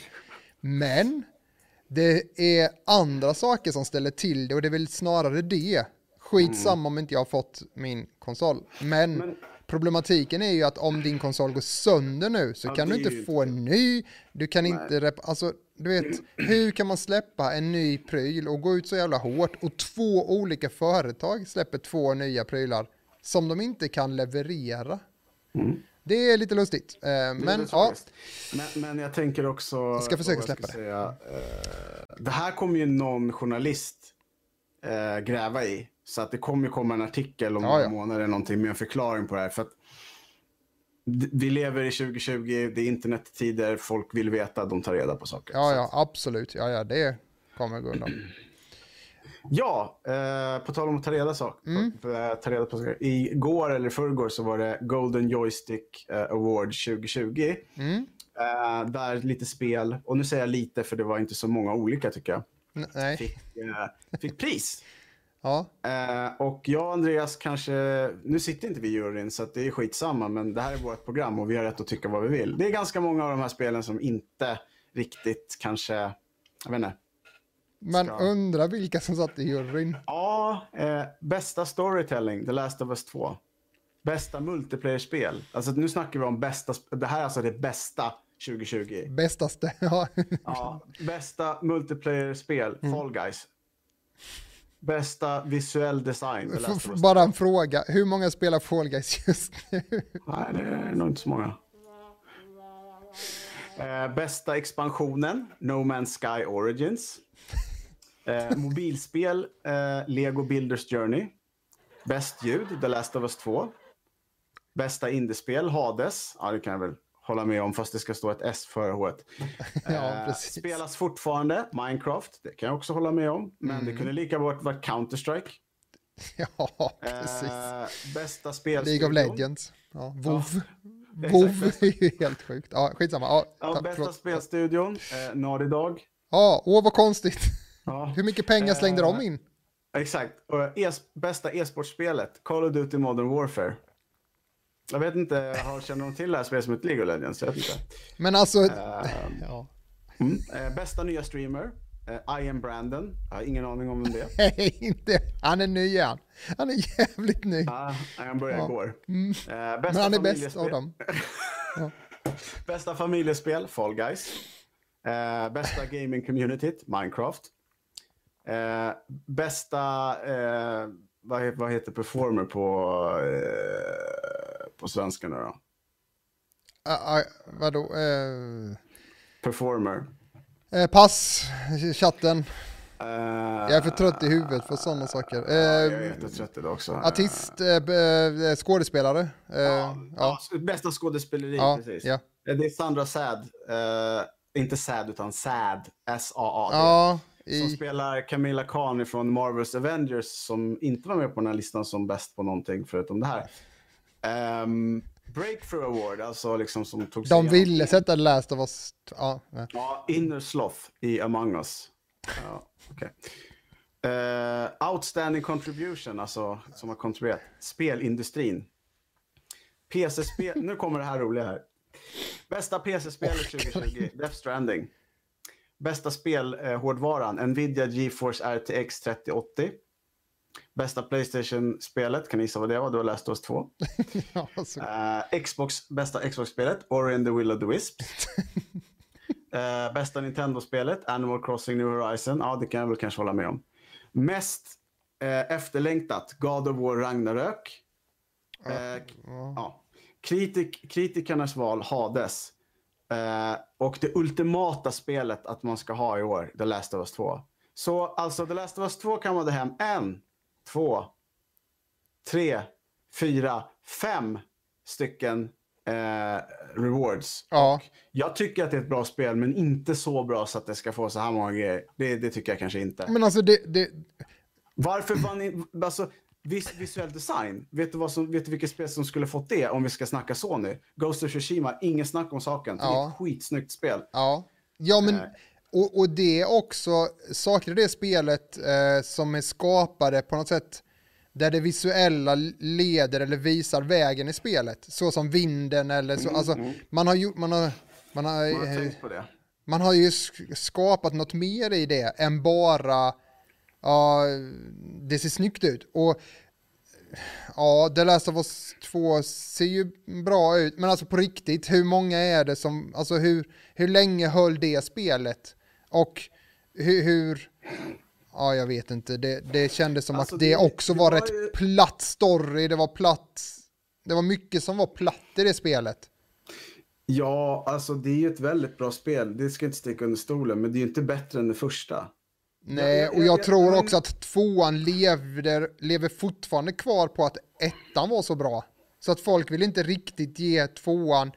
men, det är andra saker som ställer till det och det är väl snarare det. Skitsamma om inte jag har fått min konsol. Men, Men- problematiken är ju att om din konsol går sönder nu så Ja, kan du inte ju få en ny. Du kan inte, rep- alltså du vet, hur kan man släppa en ny pryl och gå ut så jävla hårt och två olika företag släpper två nya prylar som de inte kan leverera. Det är lite lustigt. Eh, men ja, men, men jag tänker också... Jag ska försöka släppa det. Säga, eh, det här kommer ju någon journalist eh, gräva i. Så att det kommer komma en artikel om Ja, några ja. månader eller någonting med en förklaring på det här. För att vi lever i 2020, det är internettider, folk vill veta, de tar reda på saker. ja, ja, absolut. Ja, ja, det kommer gå undan. Ja, eh, på tal om att ta reda, sak, Mm. på, eh, ta reda på saker. Igår eller förrgår så var det Golden Joystick eh, Award 2020. Mm. Eh, där lite spel, och nu säger jag lite för det var inte så många olika tycker jag, Nej, fick, eh, fick pris. ja, Eh, och jag och Andreas kanske, nu sitter inte vi i juryn så det är skitsamma, men det här är vårt program och vi har rätt att tycka vad vi vill. Det är ganska många av de här spelen som inte riktigt kanske, jag vet inte. man Ska- undrar vilka som satt i juryn. Ja, eh, bästa storytelling, The Last of Us 2. Bästa multiplayer-spel. Alltså nu snackar vi om bästa, det här är alltså det bästa 2020. Bästaste, ja. Ja, bästa multiplayer-spel, Mm. Fall Guys. Bästa visuell design, Bara en fråga, hur många spelar Fall Guys just nu? Nej, det är nog inte så många. Eh, bästa expansionen, No Man's Sky Origins. Eh, mobilspel, eh, Lego Builders Journey. Bäst ljud, The Last of Us 2. Bästa indiespel, Hades. Ja, det kan jag väl hålla med om, fast det ska stå ett S före H. Ja, precis. Spelas fortfarande, Minecraft. Det kan jag också hålla med om. Men Mm. det kunde lika bra varit Counter-Strike. Ja, precis. Eh, bästa spel. League of Legends. Ja, WoW. WoW är ju helt sjukt. Ja, skitsamma. Ja, Ja, ta- bästa förlåt. spelstudion, eh, Naughty Dog. Ja, åh vad konstigt. Ja. Hur mycket pengar slängde de Eh, in? Exakt. Och es bästa e-sportspelet, Call of Duty Modern Warfare. Jag vet inte, har, känner de till det här spelet som ett League of Legends? Jag vet inte. Men alltså, Eh, ja. mm. eh, bästa nya streamer, eh, I am Brandon. Jag har ingen aning om vem det är. Nej, inte. Han är ny han. Han är jävligt ny. Ah, han började Ja. igår. Mm. Men han är bäst av dem. Bästa familjespel, Fall Guys. Bästa gaming-communityt, Minecraft. Bästa, vad, vad heter performer på, på svenska nu då? Uh, uh, vadå? Uh, Performer. eh, pass, chatten. Eh, Jag är för trött i huvudet för sådana saker. Ja, jag är jättetrött idag också. artist, skådespelare. Ja. Bästa skådespeleri, ja, precis. Eh, Det är Sandra Sad. Inte Sad, utan Sad. S-A-A-D. Ja, Som i, spelar Camilla Khan från Marvels Avengers som inte var med på den här listan som bäst på någonting förutom det här. Um, Breakthrough Award, alltså liksom som tog sig de igenom- ville sätta Last of Us. Ja, ja. Ja, Inner Sloth i Among Us. Ja, okej. Eh, outstanding contribution, alltså som har kontribuerat. Spelindustrin. PC-spel, nu kommer det här roliga här. Bästa PC-spelet 2020, Death Stranding. Bästa spelhårdvaran, Nvidia GeForce RTX 3080. Bästa Playstation-spelet, kan ni gissa vad det var? Du har läst oss två. ja Eh, Xbox, bästa Xbox-spelet, Ori and the Will of the Wisps. Eh, bästa Nintendo-spelet, Animal Crossing New Horizon. Ja, det kan jag väl kanske hålla med om. Mest eh, efterlängtat, God of War Ragnarök. Ja. Kritik, kritikernas val, Hades. Och det ultimata spelet att man ska ha i år, The Last of Us 2. Så alltså, The Last of Us 2 kan man ta hem en, två, tre, fyra, fem stycken eh, rewards. Ja. Jag tycker att det är ett bra spel, men inte så bra så att det ska få så här många grejer. Det, det tycker jag kanske inte. Men alltså det, det, Varför vann ni, alltså vis, visuell design, vet du, vad som, vet du vilket spel som skulle fått det om vi ska snacka Sony? Ghost of Tsushima, ingen snack om saken. Det är Ja. ett skitsnyggt spel. Ja, ja men Nej. Och, och det är också saker i det spelet eh, som är skapade på något sätt där det visuella leder eller visar vägen i spelet, så som vinden eller så. alltså, man har gjort, man har, man har, Mm, Man har eh, på det. man har ju sk- skapat något mer i det än bara, ja, det ser snyggt ut. Och ja, The Last of Us 2 ser ju bra ut, men alltså på riktigt, hur många är det som, alltså hur, hur länge höll det spelet? Och hur, hur ja jag vet inte, det, det kändes som Alltså, att det, det- också det var var rätt ju- platt story, det var platt, det var mycket som var platt i det spelet. Ja, alltså det är ju ett väldigt bra spel. Det ska inte sticka under stolen, men det är ju inte bättre än det första. Nej, och jag tror också att tvåan lever, lever fortfarande kvar på att ettan var så bra. Så att folk vill inte riktigt ge tvåan,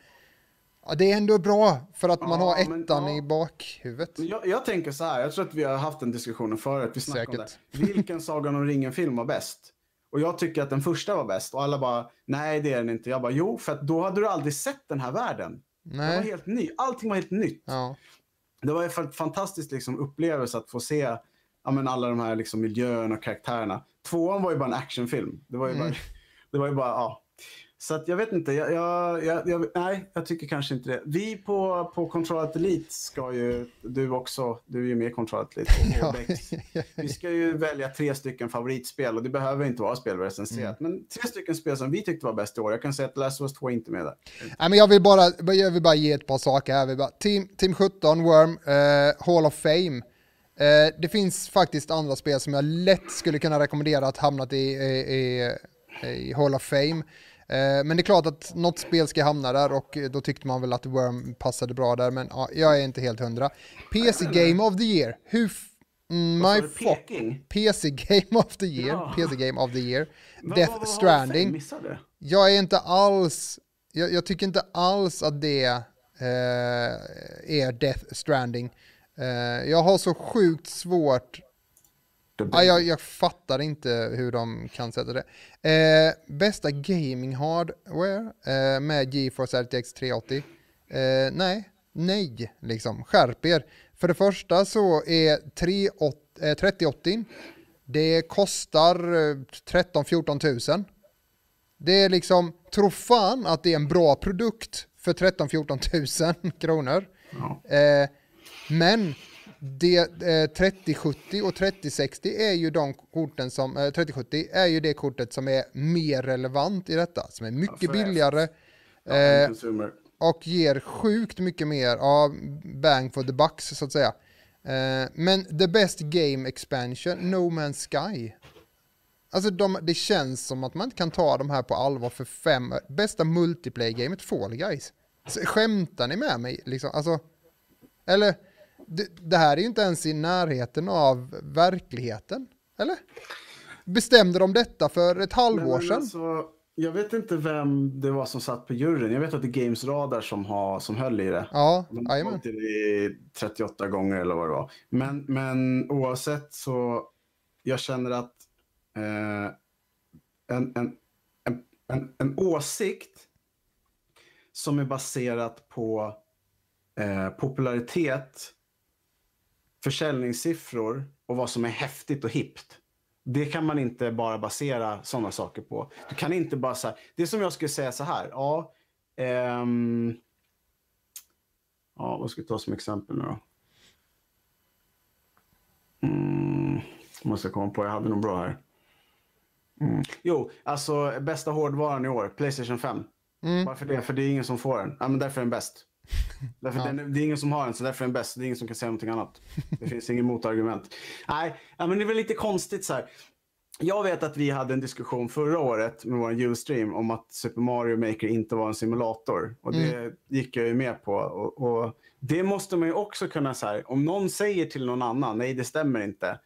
ja, det är ändå bra för att man Ja, har men- ettan ja. i bakhuvudet. Jag, jag tänker så här, jag tror att vi har haft en diskussion förut. Vi snackade om Säkert. det. Vilken Sagan om ringen-film var bäst? Och jag tycker att den första var bäst. Och alla bara, nej det är den inte. Jag bara, jo, för att då hade du aldrig sett den här världen. Den var Nej, helt ny. Allting var helt nytt. ja. Det var en fantastisk liksom, upplevelse att få se ja, men alla de här liksom, miljöerna och karaktärerna. Tvåan var ju bara en actionfilm. Det var ju Mm. bara, det var ju bara ja. Så att jag vet inte, jag, jag, jag, nej, jag tycker kanske inte det. Vi på, på Control Alt Elite ska ju, du också, du är ju med i Control Alt Elite och. Bex. Vi ska ju välja tre stycken favoritspel och det behöver inte vara Mm. spelrecenserat. Men tre stycken spel som vi tyckte var bäst i år. Jag kan säga att Last of Us 2 är inte med där. Nej, men jag vill bara, jag vill bara ge ett par saker här. Bara, team, team 17, Worm, eh, Hall of Fame. Eh, det finns faktiskt andra spel som jag lätt skulle kunna rekommendera att hamnat i, i, i, i Hall of Fame. Eh, men det är klart att något spel ska hamna där och då tyckte man väl att Worm passade bra där. Men ja, jag är inte helt hundra. PC Game of the Year. Hur... Mm, my fuck. PC Game of the Year. Ja. PC Game of the Year. Vad- Death vad- vad Stranding. Jag är inte alls, jag, jag tycker inte alls att det eh, är Death Stranding. Eh, jag har så sjukt svårt Ja, jag, jag fattar inte hur de kan sätta det. Eh, bästa gaming hardware eh, med GeForce RTX 380? Eh, nej, nej, liksom. Skärp er. För det första så är 38, eh, 3080, det kostar 13-14 eh, tusen. Det är liksom, tro fan att det är en bra produkt för 13-14 tusen kronor. Ja. Eh, men det, eh, 3070 och 3060 är ju de korten som, eh, 3070 är ju det kortet som är mer relevant i detta, som är mycket ja, billigare. Eh, och ger sjukt mycket mer av bang for the bucks så att säga. Eh, men the best game expansion, No Man's Sky. Alltså de, det känns som att man inte kan ta de här på allvar för fem, bästa multiplayer-gamet Fall Guys. Så, skämtar ni med mig liksom? Alltså, eller? Det, det här är ju inte ens i närheten av verkligheten, eller? Bestämde de detta för ett halvår sedan? Alltså, jag vet inte vem det var som satt på juryn. Jag vet att det är Games Radar som, har, som höll i det. Ja, De har det i 38 gånger eller vad det var. Men, men oavsett så, jag känner att eh, en, en, en, en, en åsikt som är baserat på eh, popularitet försäljningssiffror och vad som är häftigt och hippt. Det kan man inte bara basera sådana saker på. Du kan inte bara säga, det är som jag skulle säga så här, ja, ehm, ja vad ska jag ta som exempel nu då? Mm, måste jag komma på, jag hade nog bra här. Mm. Jo, alltså bästa hårdvaran i år, Playstation 5. Mm. Varför det? För det är ingen som får den. Ja, men därför är den bäst. Därför ja. den, det är ingen som har den, så därför är den bäst. Det är ingen som kan säga någonting annat. Det finns ingen motargument. Nej, men det är väl lite konstigt så här. Jag vet att vi hade en diskussion förra året med vår Ustream om att Super Mario Maker inte var en simulator. Och det mm. gick jag ju med på. Och, och, det måste man ju också kunna säga. Om någon säger till någon annan, nej det stämmer inte.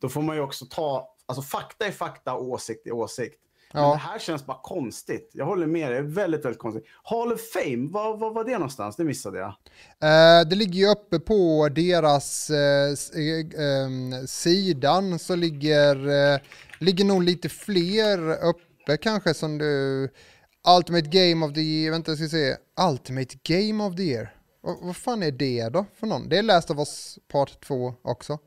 Då får man ju också ta, alltså fakta är fakta, åsikt är åsikt. Men det här känns bara konstigt. Jag håller med dig, det är väldigt, väldigt konstigt. Hall of Fame, var var, var det någonstans? Det missade jag. Uh, det ligger ju uppe på deras uh, um, sidan så ligger, uh, ligger nog lite fler uppe kanske som du... Ultimate Game of the Year, vänta jag ska se. Ultimate Game of the Year. vad, vad fan är det då för någon? Det är Last of Us Part 2 också.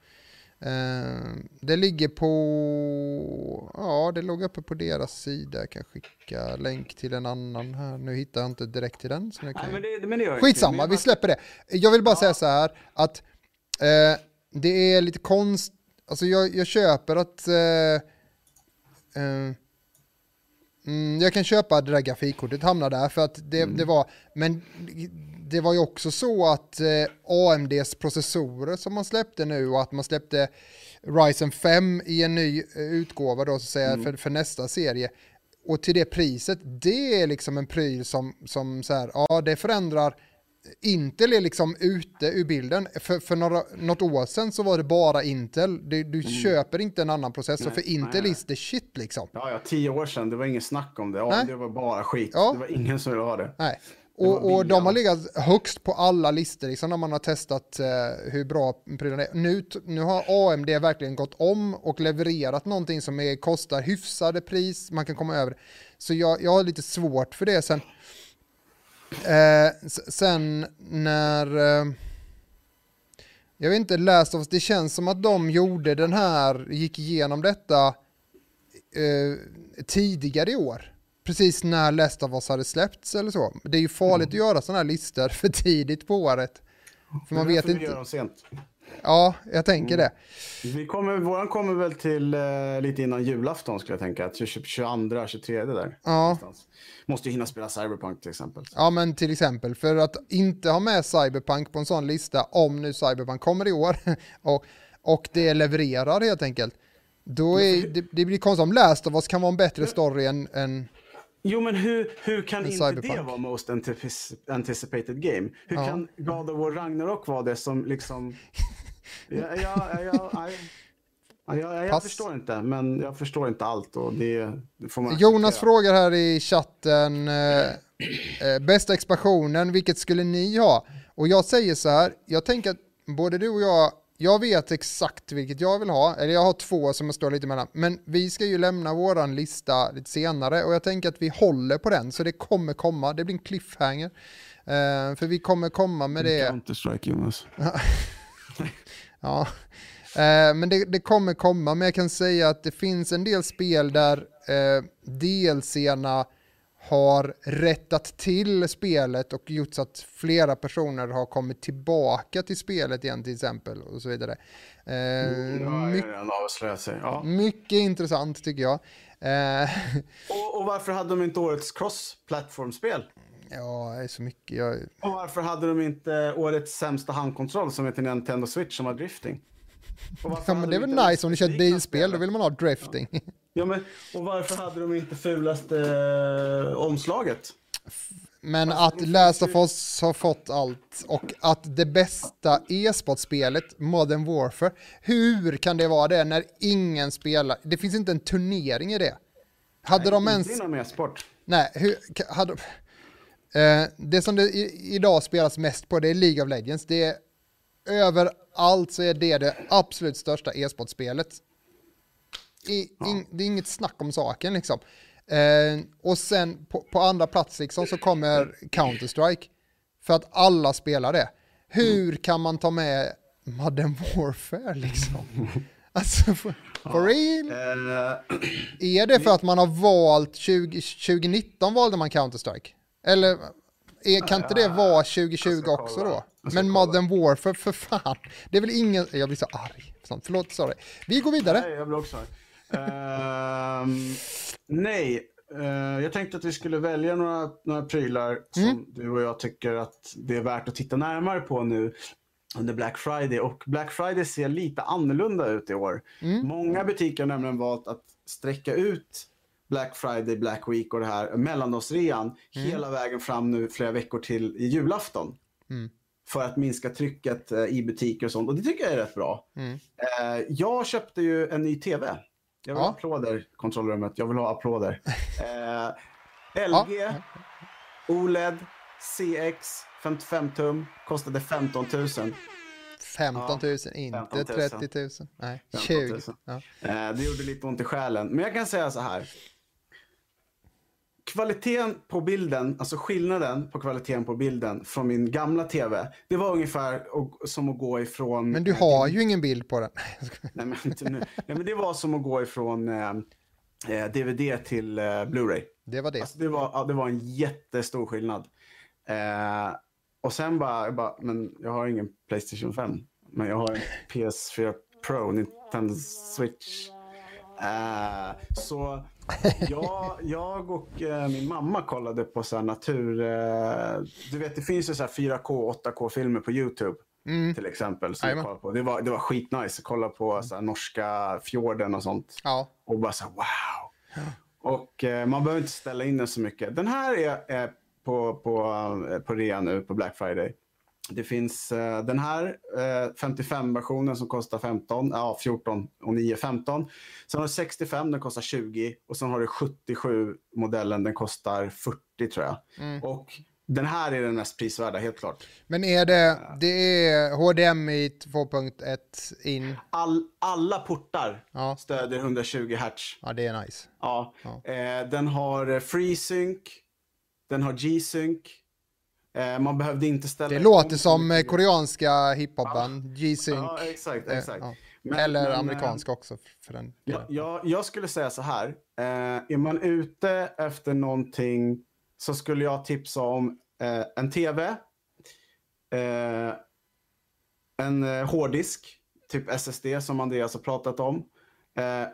Uh, det ligger på, ja det låg uppe på deras sida, jag kan skicka länk till en annan här, nu hittar jag inte direkt till den. Så kan... Nej, men det, men det Skitsamma, men vi släpper det. Jag vill bara ja. säga så här att uh, det är lite konst, alltså jag, jag köper att uh, Mm, jag kan köpa det där grafikkortet, hamna där för att det, mm. det var, men det var ju också så att eh, AMDs processorer som man släppte nu och att man släppte Ryzen 5 i en ny eh, utgåva då så att säga mm. för, för nästa serie och till det priset, det är liksom en pryl som, som så här, ja det förändrar Intel är liksom ute ur bilden. För, för några, något år sedan så var det bara Intel. Du, du mm. köper inte en annan processor nej, för Intel nej, is the shit liksom. Ja, ja, tio år sedan, det var ingen snack om det. Ja, det var bara skit. Ja. Det var ingen som ville ha det. Nej. Och, och de har legat högst på alla listor liksom, när man har testat eh, hur bra prylarna är. Nu, nu har AMD verkligen gått om och levererat någonting som är, kostar hyfsade pris, man kan komma över. Så jag, jag har lite svårt för det. Sen, eh, sen när... Eh, jag vet inte, Last of Us, det känns som att de gjorde den här, gick igenom detta eh, tidigare i år precis när Last of Us hade släppts eller så. Det är ju farligt mm. att göra sådana här listor för tidigt på året. För man vet inte. Vi sent. Ja, jag tänker mm. det. Vi kommer, våran kommer väl till uh, lite innan julafton skulle jag tänka. 22, 23 där. Ja. Någonstans. Måste ju hinna spela Cyberpunk till exempel. Ja, men till exempel. För att inte ha med Cyberpunk på en sån lista, om nu Cyberpunk kommer i år, och, och det levererar helt enkelt. Då är, det, det blir konstigt om Last of Us kan vara en bättre story än, än Jo, men hur, hur kan inte Cyberpunk. det vara most anticipated game? Hur ja. kan God of War Ragnarok vara det som liksom... ja, ja, ja, ja, jag, jag förstår inte, men jag förstår inte allt. Och det, det får man Jonas frågar här i chatten, eh, eh, bästa expansionen, vilket skulle ni ha? Och jag säger så här, jag tänker att både du och jag jag vet exakt vilket jag vill ha, eller jag har två som jag står lite mellan, men vi ska ju lämna våran lista lite senare och jag tänker att vi håller på den, så det kommer komma, det blir en cliffhanger. Uh, för vi kommer komma med det. Counter-Strike Jonas. ja, uh, men det, det, kommer komma, men jag kan säga att det finns en del spel där uh, DLC-erna har rättat till spelet och gjort så att flera personer har kommit tillbaka till spelet igen till exempel och så vidare. Eh, mm, mycket, ja. mycket intressant tycker jag. Eh, och, och, varför hade de inte årets cross-plattformspel? Ja, det är så mycket. Jag... Och varför hade de inte årets sämsta handkontroll som heter Nintendo Switch som har drifting? Ja, men det är väl nice om du kör ett bilspel, då vill man ha drifting. Ja. Ja, men och varför hade de inte fulaste eh, omslaget? Men att Last of Us har fått allt och att det bästa e-sportspelet, Modern Warfare, hur kan det vara det när ingen spelar? Det finns inte en turnering i det. Hade Nej, de ens... Inte inom e-sport. Nej, hur... Hade... Eh, det som det i, idag spelas mest på det är League of Legends. Det är överallt så är det det absolut största e-sportspelet i, ja. in, det är inget snack om saken liksom. Eh, och sen på, på, andra plats liksom så kommer Counter-Strike. För att alla spelar det. Hur mm. kan man ta med Modern Warfare liksom? Alltså, for, for real? Uh, är det för att man har valt 20, 2019 valde man Counter-Strike? Eller är, kan inte det vara 2020 också då? Men Modern Warfare, för fan. Det är väl ingen... Jag blir så arg. Förlåt, sorry. Vi går vidare. Nej, jag blir också arg. Uh, nej, uh, jag tänkte att vi skulle välja några, några prylar som mm. du och jag tycker att det är värt att titta närmare på nu under Black Friday. Och Black Friday ser lite annorlunda ut i år. Mm. Många butiker har nämligen valt att sträcka ut Black Friday, Black Week och det här mellandagsrean mm. hela vägen fram nu flera veckor till i julafton. Mm. För att minska trycket eh, i butiker och sånt. Och det tycker jag är rätt bra. Mm. Eh, jag köpte ju en ny TV. Jag vill ja. ha applåder, kontrollrummet. Jag vill ha applåder. Eh, LG, ja. OLED, CX, 55 tum, kostade 15 000. 15 000, ja, inte 15 000. 30 000. Nej, 20 000. Ja. Eh, det gjorde lite ont i själen. Men jag kan säga så här kvaliteten på bilden, alltså skillnaden på kvaliteten på bilden från min gamla tv, det var ungefär som att gå ifrån... Men du har ju ingen bild på den. Nej, men, inte nu. Nej, men det var som att gå ifrån eh, DVD eh, till eh, Blu-ray. Det var det. Alltså, det, var, ja, det var en jättestor skillnad. Eh, och sen bara, jag bara, men jag har ingen Playstation 5. Men jag har en PS4 Pro, Nintendo Switch. Eh, så ja, jag och eh, min mamma kollade på så natur... Eh, du vet, det finns ju så 4K, 8K-filmer på YouTube. Mm. Till exempel. Som jag på. Det, var, det var skitnice kolla på så norska fjorden och sånt. Ja. Och bara så här, wow. Ja. Och eh, man behöver inte ställa in den så mycket. Den här är, är på, på, eh, på rea nu på Black Friday. Det finns uh, den här eh, 55-versionen som kostar 15, ja 14 och 9 15. Sen har du 65, den kostar 20 och sen har du 77-modellen, den kostar 40 tror jag. Mm. Och den här är den mest prisvärda, helt klart. Men är det, det är HDMI 2.1 in? All, alla portar ja. stöder 120 Hz. Ja, det är nice. Ja. ja. Eh, den har FreeSync, den har G-Sync, Eh, man behövde inte ställa... Det låter som mycket. koreanska hiphopband, ja. G-Sync. Ja, exakt, eh, exakt. Ja. Men, Eller men, amerikanska också. För den. Ja, ja, jag skulle säga så här. Eh, är man ute efter någonting så skulle jag tipsa om eh, en tv, eh, en eh, hårddisk, typ SSD som Andreas har pratat om.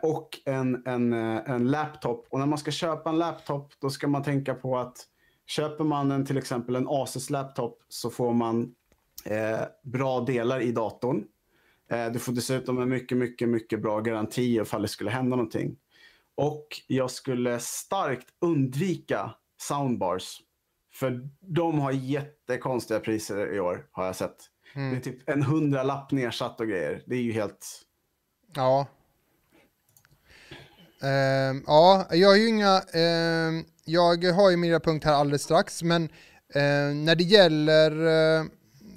och en, en, en laptop. Och när man ska köpa en laptop då ska man tänka på att Köper man en, till exempel en Asus laptop så får man eh, bra delar i datorn. Eh, du får dessutom en mycket, mycket, mycket bra garanti ifall det skulle hända någonting. Och jag skulle starkt undvika soundbars. För de har jättekonstiga priser i år, har jag sett. Mm. Det är typ en hundralapp nedsatt och grejer. Det är ju helt... Ja. Uh, ja, jag har ju inga... Uh, jag har ju mina punkter här alldeles strax, men uh, när det gäller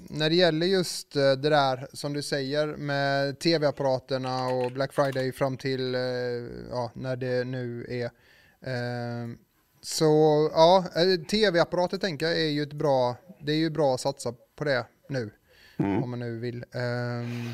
när det gäller just eh, det där som du säger med tv-apparaterna och Black Friday fram till eh, ja, när det nu är. Eh, så ja, eh, tv-apparater tänker jag är ju ett bra, det är ju bra att satsa på det nu. Mm. Om man nu vill. Ehm,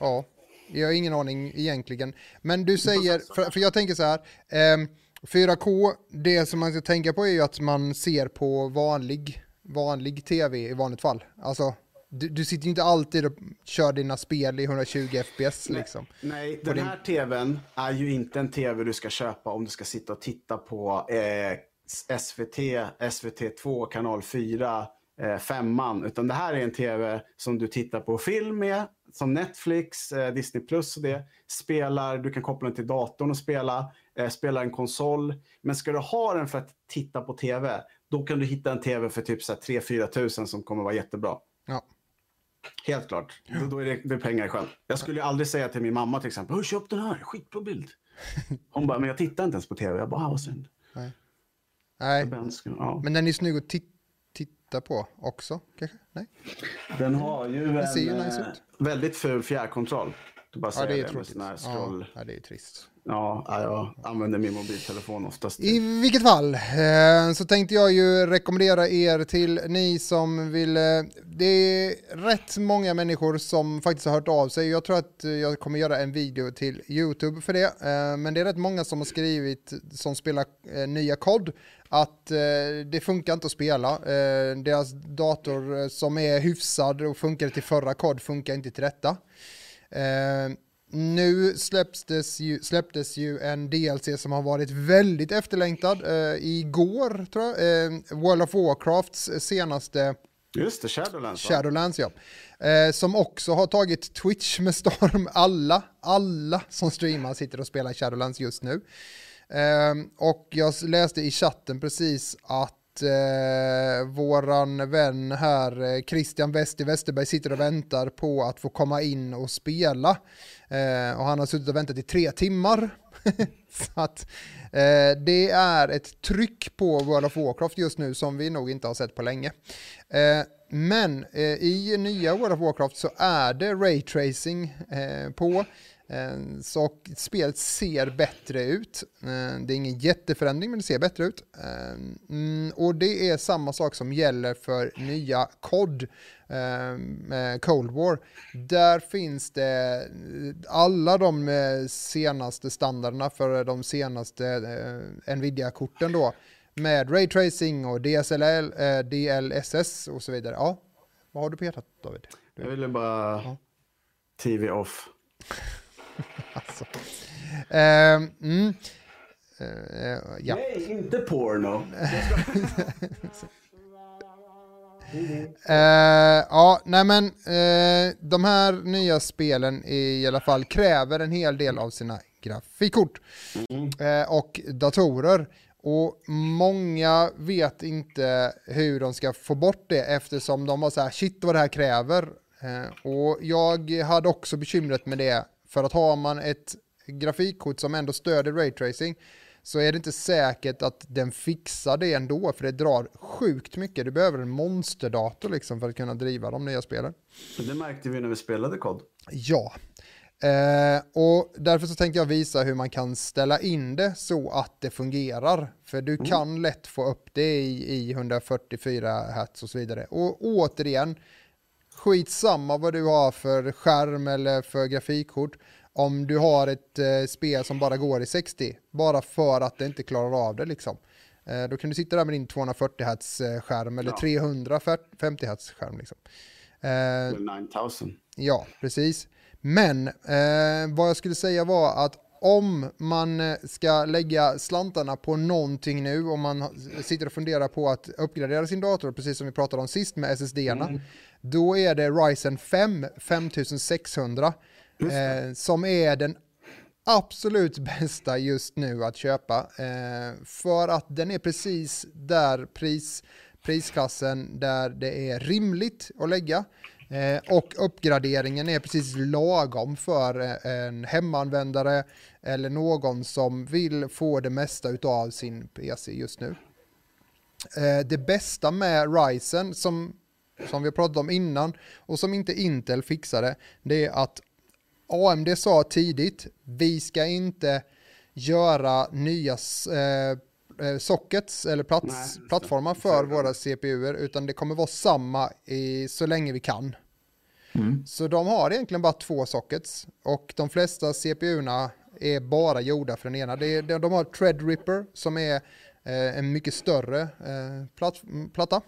ja, jag har ingen aning egentligen. Men du säger, för, för jag tänker så här. ehm, 4K, det som man ska tänka på är ju att man ser på vanlig, vanlig tv i vanligt fall. Alltså, du, du sitter ju inte alltid och kör dina spel i 120 FPS liksom. Nej, den din- här tvn är ju inte en tv du ska köpa om du ska sitta och titta på eh, SVT, SVT2, kanal 4, eh, femman. Utan det här är en tv som du tittar på film med, som Netflix, eh, Disney Plus och det. Spelar, du kan koppla den till datorn och spela, eh, spelar en konsol. Men ska du ha den för att titta på tv, då kan du hitta en tv för typ så här 3-4 tusen som kommer vara jättebra. Ja. Helt klart. Då, då är det, det är pengar i sjön. Jag skulle ju aldrig säga till min mamma till exempel, "Åh, köp den här, skitbra bild. Hon bara, men jag tittar inte ens på tv. Jag bara, ah, vad synd. Nej, Den ska- Ja. men den är snygg att ti- titta på också kanske? Nej? Den har ju en ser ju nice ut. Väldigt ful fjärrkontroll. Du bara Ja, det är tråkigt. Ja, ja, det är trist. Ja, ja, jag använder min mobiltelefon oftast. I vilket fall eh, så tänkte jag ju rekommendera er till ni som vill. eh, Det är rätt många människor som faktiskt har hört av sig. Jag tror att jag kommer göra en video till YouTube för det. eh, Men det är rätt många som har skrivit som spelar nya kod att det funkar inte att spela. Deras dator som är hyfsad och funkar till förra kod funkar inte till detta. Nu släpptes ju, släpptes ju en DLC som har varit väldigt efterlängtad. Eh, igår tror jag. Eh, World of Warcrafts senaste Just det, Shadowlands. va? Shadowlands ja. Eh, som också har tagit Twitch med storm. Alla, alla som streamar sitter och spelar Shadowlands just nu. Eh, och jag läste i chatten precis att eh, våran vän här, eh, Christian Wester Westerberg, sitter och väntar på att få komma in och spela. Eh, och han har suttit och väntat i tre timmar. Så att eh, det är ett tryck på World of Warcraft just nu som vi nog inte har sett på länge. Eh, men eh, i nya World of Warcraft så är det raytracing eh, på. Eh, så spelet ser bättre ut. Eh, det är ingen jätteförändring men det ser bättre ut. Eh, mm, och det är samma sak som gäller för nya COD, Cold War. Där finns det alla de senaste standarderna för de senaste Nvidia-korten då. Med raytracing och DSLL, DLSS och så vidare. Ja, vad har du petat David? Du, Jag ville bara... TV off. alltså. Ehm, mm. Eh, ja. Nej, inte porno. Eh, ja, nej men eh, de här nya spelen i alla fall kräver en hel del av sina grafikkort eh, och datorer. Och många vet inte hur de ska få bort det eftersom de var så här, shit vad det här kräver. Och jag hade också bekymret med det, för att har man ett grafikkort som ändå stöder raytracing så är det inte säkert att den fixar det ändå, för det drar sjukt mycket. Du behöver en monsterdator liksom för att kunna driva de nya spelen. Det märkte vi när vi spelade kod. Ja, eh, och därför så tänkte jag visa hur man kan ställa in det så att det fungerar. För du kan lätt få upp det i, i 144 hertz och så vidare. Och återigen, skitsamma vad du har för skärm eller för grafikkort. Om du har ett eh, spel som bara går i 60, bara för att det inte klarar av det liksom. Eh, då kan du sitta där med din 240 hertz eh, skärm eller Ja. 350 hertz skärm liksom. Eh, Eller 9000. Ja, precis. Men eh, vad jag skulle säga var att om man eh, ska lägga slantarna på någonting nu, om man sitter och funderar på att uppgradera sin dator, precis som vi pratade om sist med SSD-erna, då är det Ryzen 5 5600 eh, som är den absolut bästa just nu att köpa. Eh, för att den är precis där pris, prisklassen där det är rimligt att lägga. Eh, och uppgraderingen är precis lagom för eh, en hemanvändare eller någon som vill få det mesta av sin PC just nu. Eh, det bästa med Ryzen som som vi har pratat om innan och som inte Intel fixade, det är att AMD sa tidigt, vi ska inte göra nya eh, eh, sockets eller plats, Nej, plattformar för våra CPUer utan det kommer vara samma i, så länge vi kan. Mm. Så de har egentligen bara två sockets och de flesta CPUerna är bara gjorda för den ena. Det de har Threadripper som är eh, en mycket större eh, platt, platta.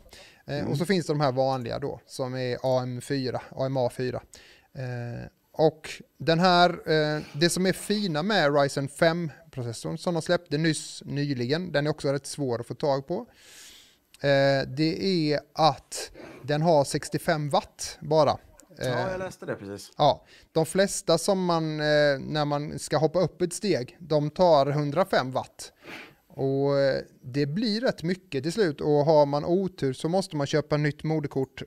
Eh, mm. Och så finns det de här vanliga då som är AM4, AMA4. Eh, och den här, eh, det som är fina med Ryzen 5-processorn som de släppte nyss nyligen, den är också rätt svår att få tag på. Eh, det är att den har 65 watt bara. Ja, jag läste det precis. Ja, de flesta som man, när man ska hoppa upp ett steg, de tar 105 watt. Och det blir rätt mycket till slut och har man otur så måste man köpa nytt moderkort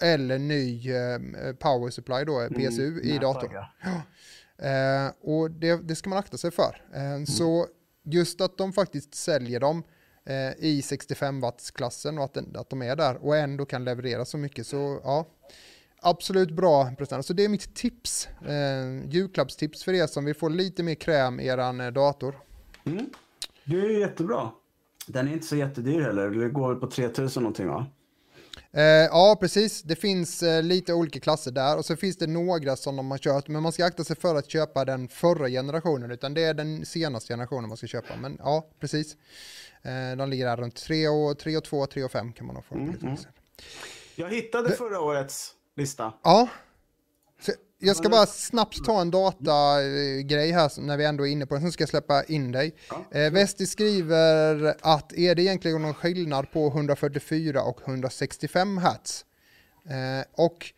eller ny eh, power supply då, PSU mm, i datorn. Ja. Eh, och det, det, ska man akta sig för. Eh, mm. Så just att de faktiskt säljer dem eh, i 65 watts-klassen och att, den, att de är där och ändå kan leverera så mycket så ja. Absolut bra prestanda. Så det är mitt tips. Eh, julklappstips för er som vill få lite mer kräm i er eh, dator. Mm. Det är jättebra. Den är inte så jättedyr heller. Det går på 3000 någonting va? Eh, ja, precis. Det finns eh, lite olika klasser där och så finns det några som de har kört, men man ska akta sig för att köpa den förra generationen, utan det är den senaste generationen man ska köpa. Men ja, precis. Eh, de ligger där runt 3 och, 3 och 2, 3 och 5 kan man nog få. Mm, mm. Jag hittade förra årets lista. Ja, jag ska bara snabbt ta en datagrej här när vi ändå är inne på den, sen ska jag släppa in dig. Ja. Eh, Vesti skriver att är det egentligen någon skillnad på 144 och 165 hertz? Eh, och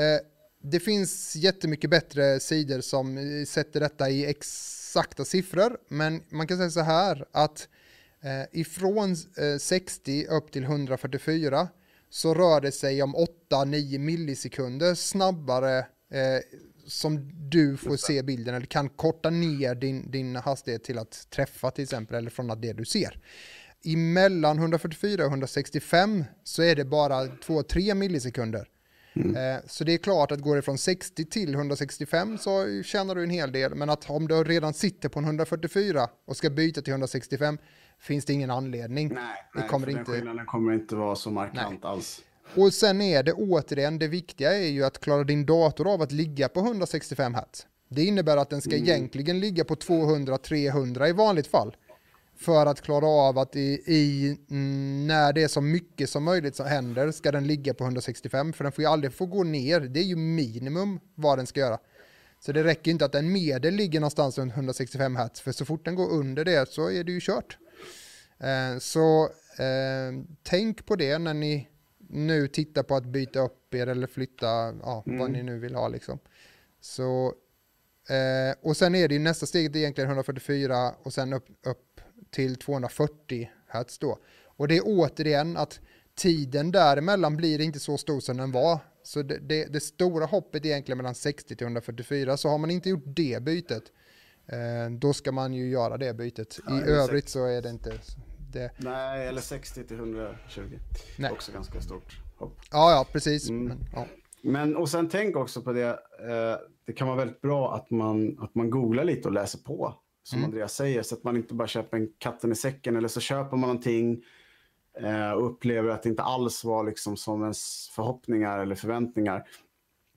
eh, det finns jättemycket bättre sidor som sätter detta i exakta siffror, men man kan säga så här att ifrån 60 eh, upp till 144 så rör det sig om 8-9 millisekunder snabbare eh, som du får se bilden eller kan korta ner din, din hastighet till att träffa till exempel eller från att det du ser. I mellan 144 och 165 så är det bara 2-3 millisekunder. Mm. Eh, så det är klart att går det från 60 till 165 så tjänar du en hel del. Men att om du redan sitter på en 144 och ska byta till 165 finns det ingen anledning. Nej, det nej kommer för inte... den skillnaden kommer inte vara så markant nej. alls. Och sen är det återigen, det viktiga är ju att klara din dator av att ligga på 165 Hz. Det innebär att den ska mm. egentligen ligga på 200-300 i vanligt fall. För att klara av att i, i, mm, när det är så mycket som möjligt som händer ska den ligga på 165. För den får ju aldrig få gå ner, det är ju minimum vad den ska göra. Så det räcker inte att en medel ligger någonstans runt 165 Hz. För så fort den går under det så är det ju kört. Eh, så eh, tänk på det när ni nu tittar på att byta upp er eller flytta, ja, mm. vad ni nu vill ha liksom. Så, eh, och sen är det ju nästa steg egentligen 144 och sen upp, upp till 240 Hz då. Och det är återigen att tiden däremellan blir inte så stor som den var. Så det, det, det stora hoppet är egentligen mellan 60 till 144, så har man inte gjort det bytet, eh, då ska man ju göra det bytet. I övrigt så är det inte det... Nej, eller 60 till 120. Nej. Också ganska stort hopp. Ja, ja, precis. Mm. Men, ja. Men, och sen tänk också på det, eh, det kan vara väldigt bra att man, att man googlar lite och läser på, som mm. Andreas säger, så att man inte bara köper en katten i säcken, eller så köper man någonting eh, och upplever att det inte alls var liksom som ens förhoppningar eller förväntningar.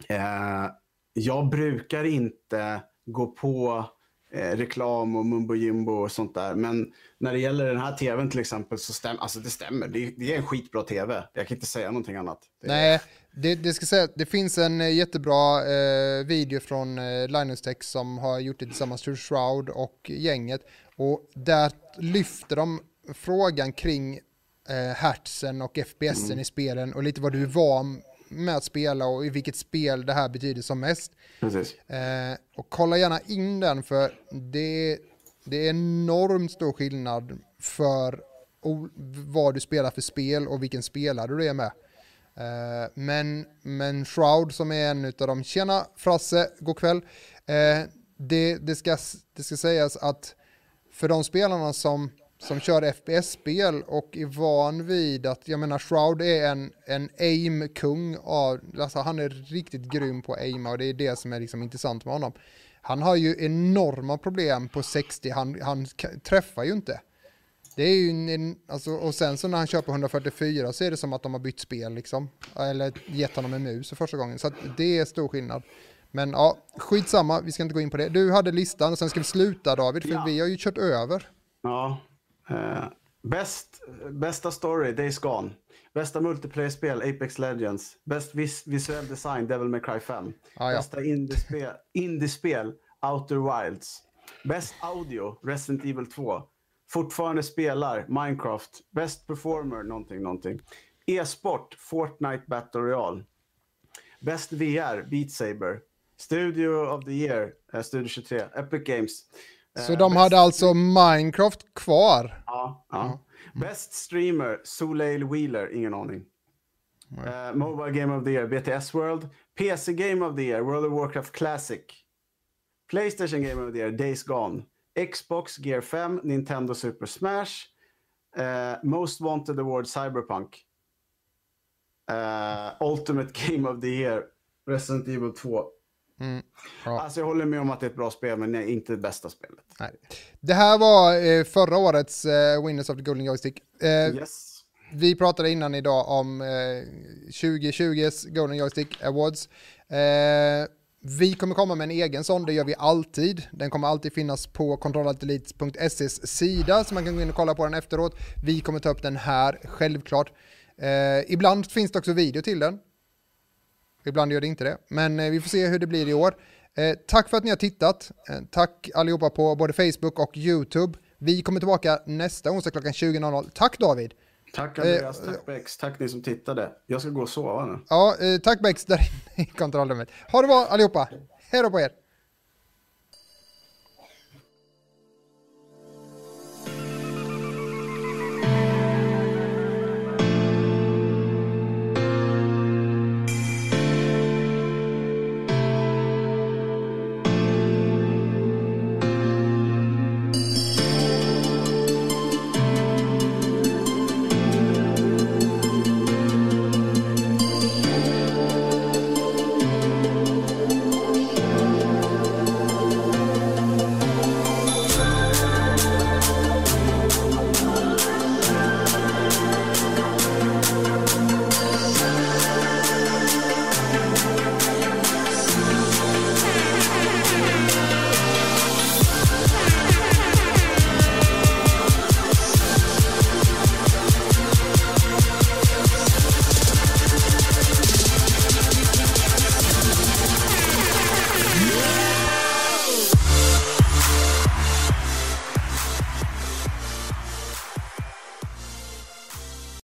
Eh, jag brukar inte gå på eh, reklam och mumbo jumbo och sånt där. Men när det gäller den här tvn till exempel så stämmer alltså det. Stämmer. Det, det är en skitbra tv. Jag kan inte säga någonting annat. Det Nej, det, det, ska säga, det finns en eh, jättebra eh, video från eh, Linus Tech som har gjort det tillsammans med Shroud och gänget. Och där lyfter de frågan kring eh, hertzen och FPSen mm. i spelen och lite vad du är van med att spela och i vilket spel det här betyder som mest. Eh, och kolla gärna in den för det, det är enormt stor skillnad för vad du spelar för spel och vilken spelare du är med. Eh, men, men Shroud som är en av dem, tjena Frasse, god kväll. Eh, det, det, ska, det ska sägas att för de spelarna som som kör FPS-spel och är van vid att, jag menar Shroud är en, en aim-kung av, alltså han är riktigt grym på aima och det är det som är liksom intressant med honom. Han har ju enorma problem på 60, han, han träffar ju inte. Det är ju en, alltså, och sen så när han kör på 144 så är det som att de har bytt spel liksom. Eller gett honom en mus för första gången. Så att det är stor skillnad. Men ja, skitsamma, vi ska inte gå in på det. Du hade listan och sen ska vi sluta David, för ja. vi har ju kört över. Ja. Uh, bäst, bästa story, Days Gone. Bästa multiplayer-spel, Apex Legends. Bäst vis visuell design, Devil May Cry 5. Ah, ja. Bästa indiespel, indiespel, Outer Wilds. Bäst audio, Resident Evil 2. Fortfarande spelar, Minecraft. Bäst performer, någonting, någonting. E-sport, Fortnite Battle Royale. Bäst VR, Beat Saber. Studio of the Year, uh, Studio 23, Epic Games. Så de hade alltså Minecraft kvar? Ja. ja. Mm. Best Streamer, Soleil Wheeler, ingen aning. Uh, Mobile Game of the Year, BTS World. PC Game of the Year, World of Warcraft Classic. Playstation Game of the Year, Days Gone. Xbox Gear 5, Nintendo Super Smash. Uh, Most Wanted Award Cyberpunk. Uh, Ultimate Game of the Year, Resident Evil 2. Mm, ja. Alltså jag håller med om att det är ett bra spel, men inte det bästa spelet. Nej. Det här var eh, förra årets eh, Winners of the Golden Joystick. Eh, yes. Vi pratade innan idag om eh, 2020s Golden Joystick Awards. Eh, vi kommer komma med en egen sån, det gör vi alltid. Den kommer alltid finnas på kontrollatelit.ses sida, så man kan gå in och kolla på den efteråt. Vi kommer ta upp den här, självklart. Eh, ibland finns det också video till den. Ibland gör det inte det, men eh, vi får se hur det blir i år. Eh, tack för att ni har tittat. Eh, tack allihopa på både Facebook och YouTube. Vi kommer tillbaka nästa onsdag klockan 20.00. Tack David! Tack Andreas, tack Bex, tack ni som tittade. Jag ska gå och sova nu. Ja, tack Bex där inne i kontrollrummet. Ha det bra allihopa! Hej då på er!